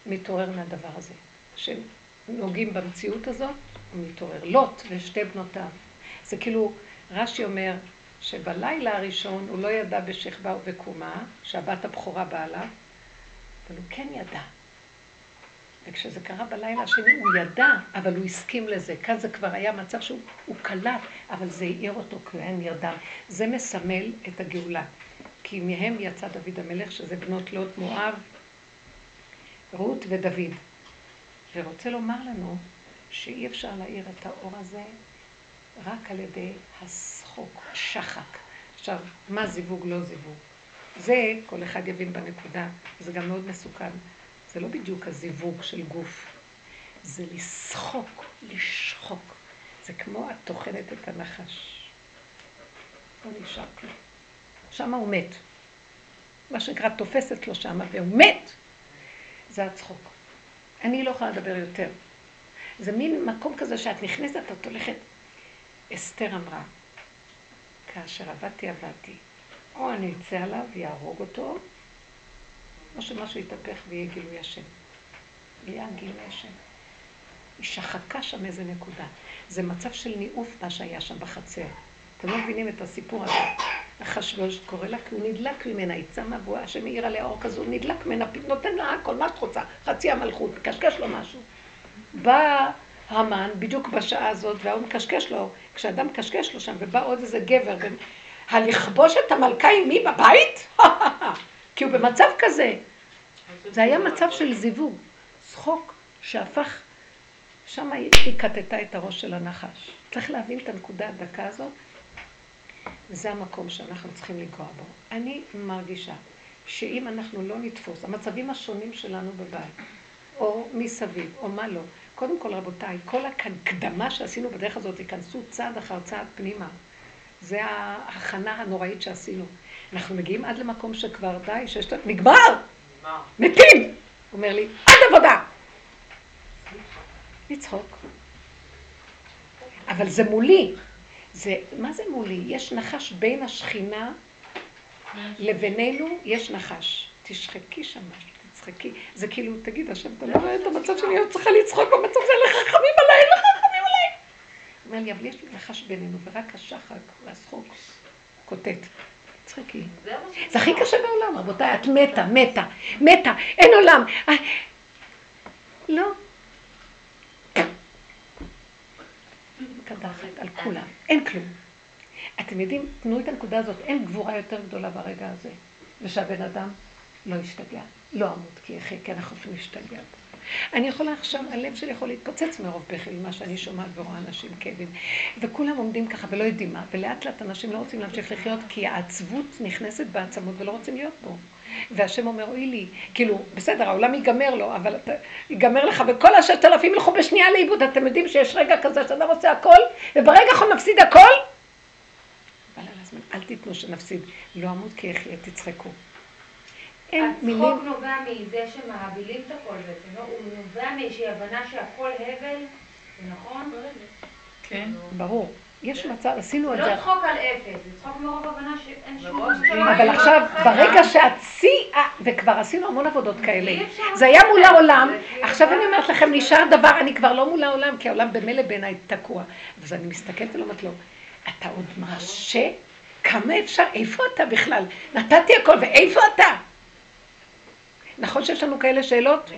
מתעורר מהדבר הזה. שנוגעים במציאות הזאת, הוא מתעורר. לוט ושתי בנותיו. זה כאילו, רש"י אומר שבלילה הראשון הוא לא ידע בשכבה ובקומה, שהבת הבכורה באה לה, אבל הוא כן ידע. וכשזה קרה בלילה השני הוא ידע, אבל הוא הסכים לזה. כאן זה כבר היה מצב שהוא קלט, אבל זה העיר אותו כי הוא היה נרדם. זה מסמל את הגאולה. כי מהם יצא דוד המלך, שזה בנות לוט מואב, רות ודוד. ורוצה לומר לנו שאי אפשר להאיר את האור הזה רק על ידי השחוק, שחק. עכשיו, מה זיווג לא זיווג? זה, כל אחד יבין בנקודה, זה גם מאוד מסוכן. זה לא בדיוק הזיווג של גוף. זה לשחוק, לשחוק. זה כמו את טוחנת את הנחש. לא נשאר כלום. שמה הוא מת. מה שנקרא תופסת לו שמה והוא מת. זה הצחוק. אני לא יכולה לדבר יותר. זה מין מקום כזה שאת נכנסת, את הולכת. אסתר אמרה, כאשר עבדתי, עבדתי. או אני אצא עליו ויהרוג אותו, או שמשהו יתהפך ויהיה גילוי השם. יהיה גילוי השם. היא שחקה שם איזה נקודה. זה מצב של ניאוף מה שהיה שם בחצר. אתם לא מבינים את הסיפור הזה. אחשוורוש קורא לה כי הוא נדלק ממנה, היא צמה השם העיר עליה אור כזו, הוא נדלק ממנה, נותן לה הכל, מה שאת רוצה, חצי המלכות, מקשקש לו משהו. בא המן בדיוק בשעה הזאת, והוא מקשקש לו, כשאדם מקשקש לו שם, ובא עוד איזה גבר, הלכבוש את המלכה עם מי בבית? *laughs* כי הוא במצב כזה. זה היה מצב של זיווג, צחוק שהפך, שם היא קטטה את הראש של הנחש. צריך להבין את הנקודה הדקה הזאת, וזה המקום שאנחנו צריכים לנגוע בו. אני מרגישה שאם אנחנו לא נתפוס, המצבים השונים שלנו בבית, או מסביב, או מה לא, קודם כל רבותיי, כל הקדמה שעשינו בדרך הזאת, ייכנסו צעד אחר צעד פנימה. זה ההכנה הנוראית שעשינו. אנחנו מגיעים עד למקום שכבר די, שיש... נגמר! מתים! הוא אומר לי, עד עבודה! לצחוק. אבל זה מולי. זה, מה זה מולי? יש נחש בין השכינה לבינינו, יש נחש. תשחקי שם תצחקי. זה כאילו, תגיד, השם, אתה לא רואה את המצב שלי, אני צריכה לצחוק במצב הזה, חכמים עליי, חכמים עליי. הוא אומר לי, אבל יש לי נחש בינינו, ורק השחק והשחוק קוטט. צחקי. זה הכי קשה בעולם, רבותיי, את מתה, מתה, מתה, אין עולם. אה, לא. קדחת על כולם, אין כלום. אתם יודעים, תנו את הנקודה הזאת, אין גבורה יותר גדולה ברגע הזה, ושהבן אדם לא ישתגע, לא אמות כי יחי, כי אנחנו יכולים להשתגע. אני יכולה עכשיו, הלב שלי יכול להתפוצץ מרוב בכי, ממה שאני שומעת ורואה אנשים כאבים. וכולם עומדים ככה ולא יודעים מה, ולאט לאט אנשים לא רוצים להמשיך לחיות, כי העצבות נכנסת בעצמות ולא רוצים להיות פה. והשם אומר, אוי לי, כאילו, בסדר, העולם ייגמר לו, אבל אתה, ייגמר לך, וכל הששת אלפים ילכו בשנייה לאיבוד. אתם יודעים שיש רגע כזה שאדם רוצה הכל, וברגע אנחנו נפסיד הכל, אבל על הזמן, אל תיתנו שנפסיד. לא אמות כי יחיה, תצחקו. אין מילים... הצחוק נובע מזה שמהבילים את הכל בעצם, לא? הוא נובע מאיזושהי הבנה שהכל הבל, זה נכון? כן. ברור. יש מצב, עשינו את זה. לא צחוק על אפס, זה צחוק מרוב הבנה שאין שום... אבל עכשיו, ברגע שאת שיא, וכבר עשינו המון עבודות כאלה, זה היה מול העולם, עכשיו אני אומרת לכם, נשאר דבר, אני כבר לא מול העולם, כי העולם במילא בעיניי תקוע. אז אני מסתכלת ואומרת לו, אתה עוד מרשה? כמה אפשר? איפה אתה בכלל? נתתי הכל, ואיפה אתה? נכון שיש לנו כאלה שאלות?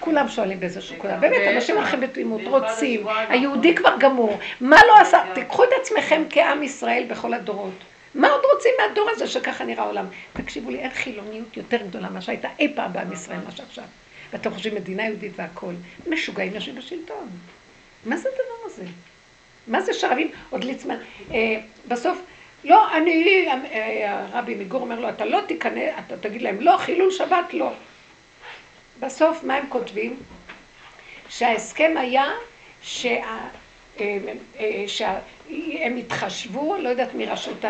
כולם שואלים באיזשהו נקודה. באמת, אנשים הולכים בתמימות, רוצים, היהודי כבר גמור. מה לא עשה? תיקחו את עצמכם כעם ישראל בכל הדורות. מה עוד רוצים מהדור הזה שככה נראה העולם? תקשיבו לי, אין חילוניות יותר גדולה ממה שהייתה אי פעם בעם ישראל, מה שעכשיו. ואתם חושבים מדינה יהודית והכול. משוגעים יושבים בשלטון. מה זה הדבר הזה? מה זה שרבים? עוד ליצמן. אה, בסוף, לא, אני, הרבי מגור אומר לו, אתה לא תיכנס, אתה תגיד להם, לא, חילול שבת לא. בסוף מה הם כותבים? שההסכם היה שה... אה, אה, שהם התחשבו, לא יודעת מרשות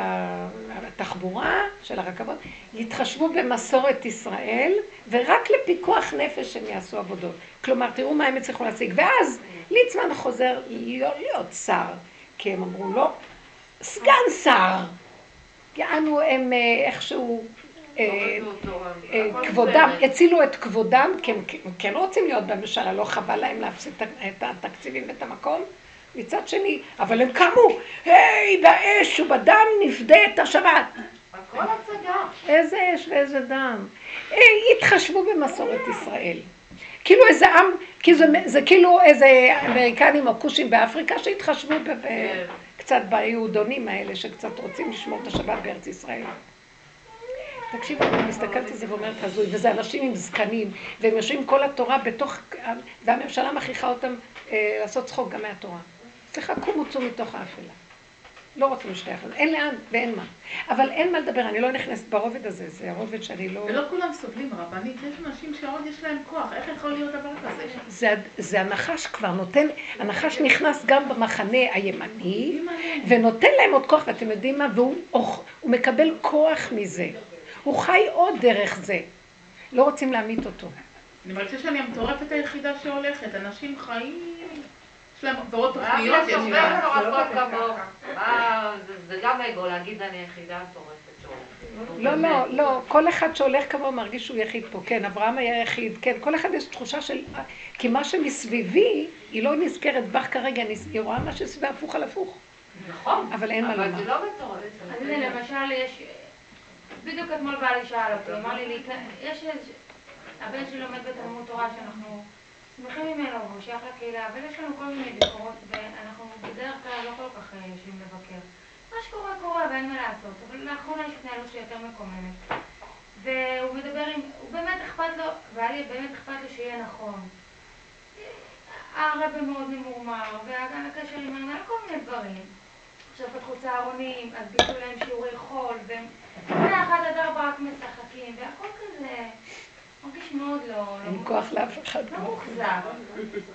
התחבורה של הרכבות, יתחשבו במסורת ישראל ורק לפיקוח נפש הם יעשו עבודות. כלומר, תראו מה הם הצליחו להשיג. ואז ליצמן חוזר להיות, שר, כי הם אמרו לו, סגן שר. יענו הם אה, איכשהו אה, אה, כבודם, הצילו את כבודם, כי הם כן רוצים להיות בממשלה, לא חבל להם להפסיד את התקציבים ואת המקום. מצד שני, אבל הם קמו, היי, באש ובדם נפדה את השבת. הכל הצגה. איזה אש ואיזה דם. התחשבו במסורת ישראל. כאילו איזה עם, כי זה, זה כאילו איזה אמריקנים או כושים באפריקה שהתחשבו כן. קצת ביהודונים האלה שקצת רוצים לשמור את השבת בארץ ישראל. תקשיבו, אני מסתכלת על זה ואומרת הזוי, וזה אנשים עם זקנים, והם יושבים כל התורה בתוך, והממשלה מכריחה אותם אה, לעשות צחוק גם מהתורה. סליחה, קומו צאו מתוך האפלה. לא רוצים שתי אחוז, אין לאן ואין מה. אבל אין מה לדבר, אני לא נכנסת ברובד הזה, זה הרובד שאני לא... ולא כולם סובלים רבנית, יש אנשים שעוד יש להם כוח, איך יכול להיות דבר כזה? זה, זה הנחש כבר נותן, הנחש נכנס גם במחנה הימני, ונותן להם עוד כוח, ואתם יודעים מה? והוא הוא מקבל כוח מזה. הוא חי עוד דרך זה. לא רוצים להמית אותו. אני מרגישה שאני המטורפת היחידה שהולכת, אנשים חיים... יש להם ועוד תוכניות, יש להם... זה גם אגו להגיד אני היחידה המטורפת. לא, לא, לא, כל אחד שהולך כמוהו מרגיש שהוא יחיד פה, כן, אברהם היה יחיד, כן, כל אחד יש תחושה של, כי מה שמסביבי, היא לא נזכרת בך כרגע, היא רואה מה שסביבה הפוך על הפוך. נכון, אבל אין מה לומר. אבל זה לא מטורף. אז הנה, למשל, יש, בדיוק אתמול בעלי שאל אותי, אמר לי, יש הבן שלי לומד בתלמוד תורה שאנחנו שמחים ממנו, והוא שייך לקהילה, אבל יש לנו כל מיני ביקורות, ואנחנו בדרך כלל לא כל כך אה, יושבים לבקר. מה שקורה קורה ואין מה לעשות, אבל לאחרונה יש התנהלות שיותר מקוממת. והוא מדבר עם, הוא באמת אכפת לו, והיה באמת אכפת לו שיהיה נכון. הרבה מאוד ממורמר, והקשר עם הנהל, כל מיני דברים. עכשיו פתחו צהרונים, אז ביטלו להם שיעורי חול, והם מאחד עד ארבע רק משחקים, והכל כזה... מרגיש מאוד לא... לא אין כוח לאף אחד. לא מוחזר.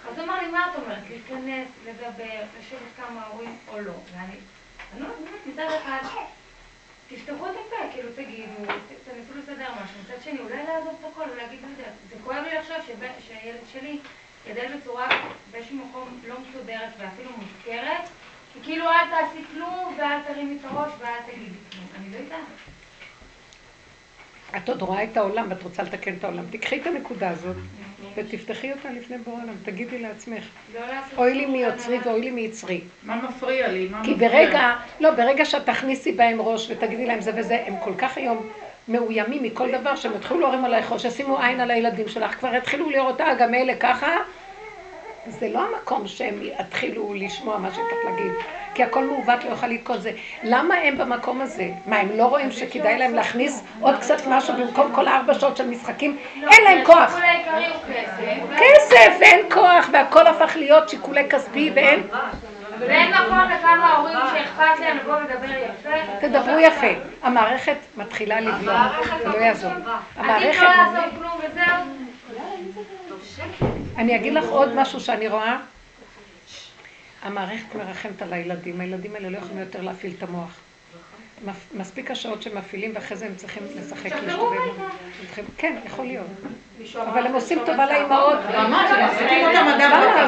אז אמר לי, מה את אומרת? להיכנס, לדבר, לשבת כמה הורים או לא? ואני... אני לא באמת, מצד אחד, תפתחו את הפה, כאילו תגידו, תנסו לסדר משהו. מצד שני, אולי לעזוב את הכל ולהגיד, לא יודע, זה כואב לי עכשיו שהילד שלי גדל בצורה באיזשהו מקום לא מסודרת ואפילו מוזכרת, וכאילו אל תעשי כלום ואל תרימי את הראש ואל תגידי כלום. אני לא יודעת. את עוד רואה את העולם ואת רוצה לתקן את העולם. תקחי את הנקודה הזאת ותפתחי אותה לפני בורא עולם. תגידי לעצמך, אוי לי מיוצרי ואוי לי מיצרי. מה מפריע לי? כי ברגע, לא, ברגע שאת תכניסי בהם ראש ותגידי להם זה וזה, הם כל כך היום מאוימים מכל דבר שהם יתחילו להורים עלייך או שישימו עין על הילדים שלך, כבר יתחילו לראות, אה, גם אלה ככה. זה לא המקום שהם יתחילו לשמוע מה שצריך להגיד. כי הכל מעוות לא יוכל לתקון זה. למה הם במקום הזה? מה, הם לא רואים שכדאי להם להכניס עוד קצת משהו במקום כל הארבע שעות של משחקים? אין להם כוח. כסף, אין כוח, והכל הפך להיות שיקולי כספי ואין... ואין מקום לכמה הורים שאכפת להם לבוא ולדבר יפה. תדברו יפה. המערכת מתחילה לבלום, זה לא יעזור. המערכת... עדיף לא לעשות כלום וזהו. אני אגיד לך עוד משהו שאני רואה. המערכת מרחמת על הילדים, הילדים האלה לא יכולים יותר להפעיל את המוח. מספיק השעות שמפעילים ואחרי זה הם צריכים לשחק להשתובב. כן, יכול להיות. אבל הם עושים טובה לאימהות.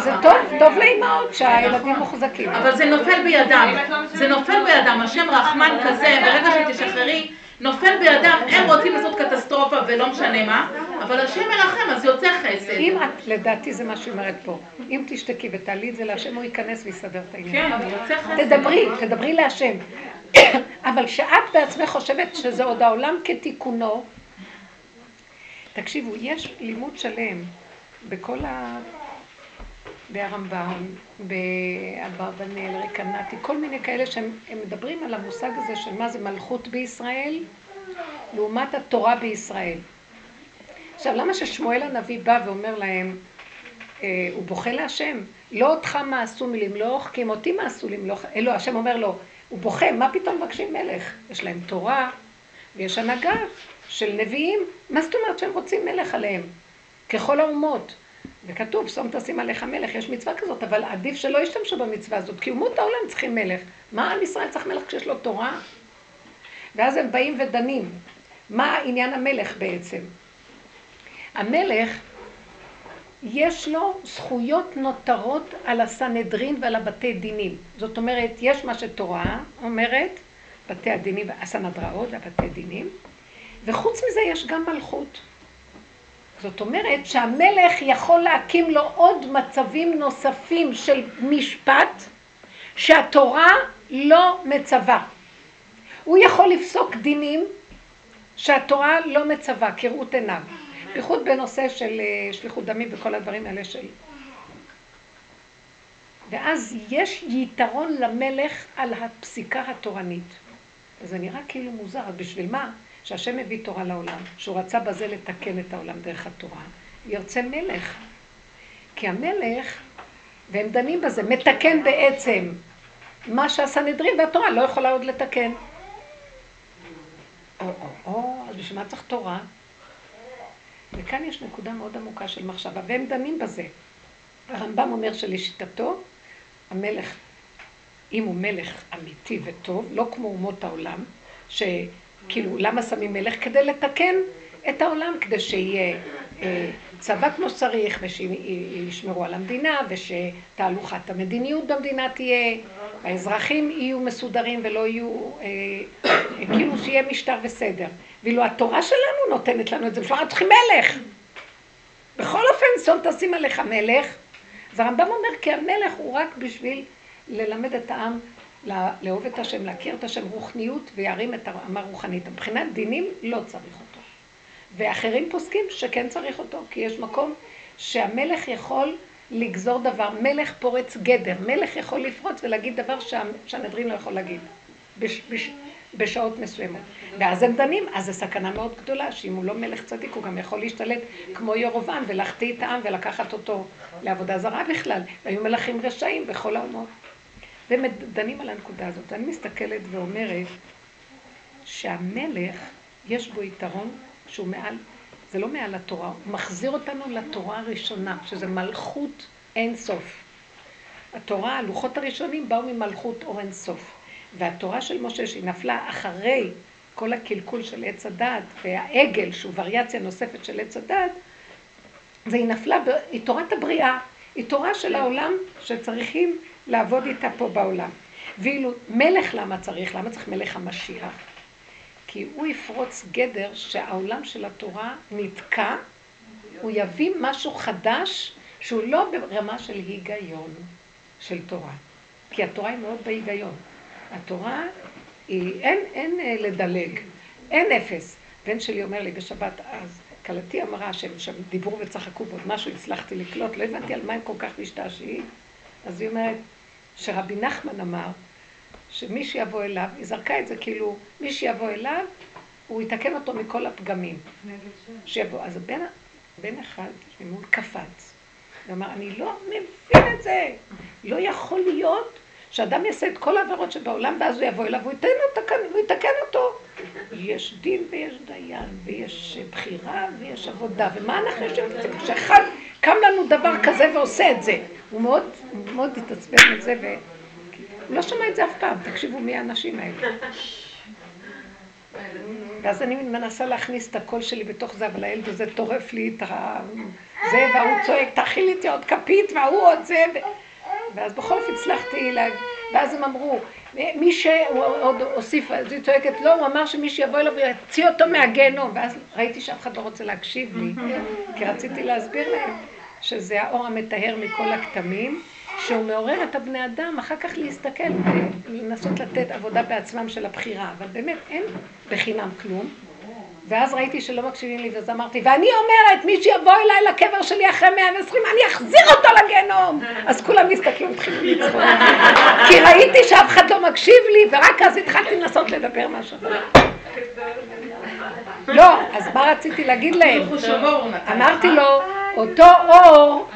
זה טוב, טוב לאימהות שהילדים מוחזקים. אבל זה נופל בידם. זה נופל בידם. השם רחמן כזה, ברגע שתשחררי נופל בידם, הם רוצים לעשות קטסטרופה ולא משנה מה, אבל השם מרחם, אז יוצא חסד. אם את, לדעתי זה מה שהיא אומרת פה, אם תשתקי ותעלי את זה להשם, הוא ייכנס ויסדר את העניין. כן, יוצא חסד. תדברי, תדברי להשם. *coughs* אבל כשאת בעצמך חושבת שזה עוד העולם כתיקונו, תקשיבו, יש לימוד שלם בכל ה... בהרמב"ם, באברבנאל, רקנטי, כל מיני כאלה שהם מדברים על המושג הזה של מה זה מלכות בישראל לעומת התורה בישראל. עכשיו, למה ששמואל הנביא בא ואומר להם, אה, הוא בוכה להשם, לא אותך מעשו מילים, לא אוחקים אותי מעשו לי, לא, אלו, השם אומר לו, הוא בוכה, מה פתאום מבקשים מלך? יש להם תורה ויש הנהגה של נביאים, מה זאת אומרת שהם רוצים מלך עליהם? ככל האומות. וכתוב, שום תשים עליך מלך, יש מצווה כזאת, אבל עדיף שלא ישתמשו במצווה הזאת, כי אומות העולם צריכים מלך. מה עם ישראל צריך מלך כשיש לו תורה? ואז הם באים ודנים. מה עניין המלך בעצם? המלך, יש לו זכויות נותרות על הסנהדרין ועל הבתי דינים. זאת אומרת, יש מה שתורה אומרת, בתי הדינים, הסנהדראות והבתי דינים, וחוץ מזה יש גם מלכות. זאת אומרת שהמלך יכול להקים לו עוד מצבים נוספים של משפט שהתורה לא מצווה. הוא יכול לפסוק דינים שהתורה לא מצווה, כראות עיניו. בייחוד בנושא של אה, שליחות דמים וכל הדברים האלה של... ואז יש יתרון למלך על הפסיקה התורנית. וזה נראה כאילו מוזר, אז בשביל מה? שהשם מביא תורה לעולם, שהוא רצה בזה לתקן את העולם דרך התורה, ירצה מלך. כי המלך, והם דנים בזה, מתקן בעצם מה שהסנהדרין והתורה לא יכולה עוד לתקן. או, או, או, אז בשביל מה צריך תורה? וכאן יש נקודה מאוד עמוקה של מחשבה, והם דנים בזה. הרמב"ם אומר שלשיטתו, המלך, אם הוא מלך אמיתי וטוב, לא כמו אומות העולם, שכאילו, למה שמים מלך? כדי לתקן את העולם, כדי שיהיה אה, צבא כמו שצריך, ושישמרו על המדינה, ושתהלוכת המדיניות במדינה תהיה, האזרחים יהיו מסודרים ולא יהיו, אה, אה, כאילו שיהיה משטר וסדר. ואילו התורה שלנו נותנת לנו את זה, בשביל צריכים מלך. בכל אופן, סון תשים עליך מלך. אז הרמב"ם אומר, כי המלך הוא רק בשביל ללמד את העם לאהוב את השם, להכיר את השם רוחניות וירים את הרמה הרוחנית. מבחינת דינים לא צריך אותו. ואחרים פוסקים שכן צריך אותו, כי יש מקום שהמלך יכול לגזור דבר, מלך פורץ גדר, מלך יכול לפרוץ ולהגיד דבר שהנדרין לא יכול להגיד. בש, בש, בשעות מסוימות. ואז הם דנים, אז זו סכנה מאוד גדולה, שאם הוא לא מלך צדיק, הוא גם יכול להשתלט כמו ירובעם ולהחטיא את העם ולקחת אותו לעבודה זרה בכלל. והיו מלכים רשעים בכל האומות. ודנים על הנקודה הזאת. אני מסתכלת ואומרת שהמלך, יש בו יתרון שהוא מעל, זה לא מעל התורה, הוא מחזיר אותנו לתורה הראשונה, שזה מלכות אין סוף. התורה, הלוחות הראשונים באו ממלכות אור אין סוף. והתורה של משה שהיא נפלה אחרי כל הקלקול של עץ הדת והעגל שהוא וריאציה נוספת של עץ הדת, והיא נפלה, היא תורת הבריאה, היא תורה של העולם שצריכים לעבוד איתה פה בעולם. ואילו מלך למה צריך? למה צריך מלך המשיח? כי הוא יפרוץ גדר שהעולם של התורה נתקע, הוא יביא משהו חדש שהוא לא ברמה של היגיון של תורה. כי התורה היא מאוד בהיגיון. התורה היא, אין, אין אה, לדלג, אין אפס. בן שלי אומר לי בשבת אז, כלתי אמרה שהם שם דיברו וצחקו ועוד משהו הצלחתי לקלוט, לא הבנתי על מה הם כל כך משתעשעים. אז היא אומרת שרבי נחמן אמר שמי שיבוא אליו, היא זרקה את זה כאילו, מי שיבוא אליו, הוא יתקן אותו מכל הפגמים. שיבוא. אז בן, בן אחד ממול קפץ, ואמר, אני לא מבין את זה, לא יכול להיות שאדם יעשה את כל העבירות שבעולם, ואז הוא יבוא אליו, והוא ייתן אותו, הוא יתקן אותו. יש דין ויש דיין, ויש בחירה ויש עבודה, ומה אנחנו יושבים את זה? כשאחד קם לנו דבר כזה ועושה את זה. הוא מאוד, מאוד התעצבן מזה, והוא לא שמע את זה אף פעם, תקשיבו מי האנשים האלה. ואז אני מנסה להכניס את הקול שלי בתוך זה, אבל הילד הזה טורף לי את ה... זה, והוא צועק, תאכיל איתי עוד כפית, וההוא עוד זה. ואז בכל אופן הצלחתי, לה... ואז הם אמרו, מי שעוד הוסיף, אז היא צועקת, לא, הוא אמר שמי שיבוא אליו ויציא אותו מהגיהנום, ואז ראיתי שאף אחד לא רוצה להקשיב לי, כי רציתי להסביר להם שזה האור המטהר מכל הכתמים, שהוא מעורר את הבני אדם אחר כך להסתכל ולנסות לתת עבודה בעצמם של הבחירה, אבל באמת אין בחינם כלום. ואז ראיתי שלא מקשיבים לי, ואז אמרתי, ואני אומרת, מי שיבוא אליי לקבר שלי אחרי 120, אני אחזיר אותו לגיהנום. אז כולם מסתכלים, התחילו לצחוק. כי ראיתי שאף אחד לא מקשיב לי, ורק אז התחלתי לנסות לדבר משהו. לא, אז מה רציתי להגיד להם? אמרתי לו, אותו אור,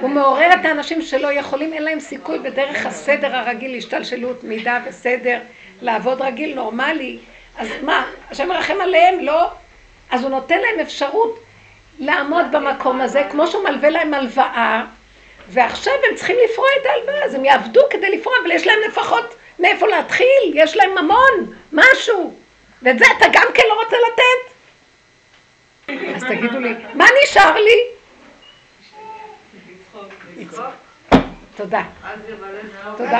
הוא מעורר את האנשים שלא יכולים, אין להם סיכוי בדרך הסדר הרגיל, השתלשלות, מידה וסדר, לעבוד רגיל, נורמלי. אז מה, השם מרחם עליהם? לא. אז הוא נותן להם אפשרות לעמוד במקום הזה, כמו שהוא מלווה להם הלוואה, ועכשיו הם צריכים לפרוע את ההלוואה, אז הם יעבדו כדי לפרוע, אבל יש להם לפחות מאיפה להתחיל, יש להם ממון, משהו. ואת זה אתה גם כן לא רוצה לתת? אז תגידו לי, מה נשאר לי? תודה. תודה.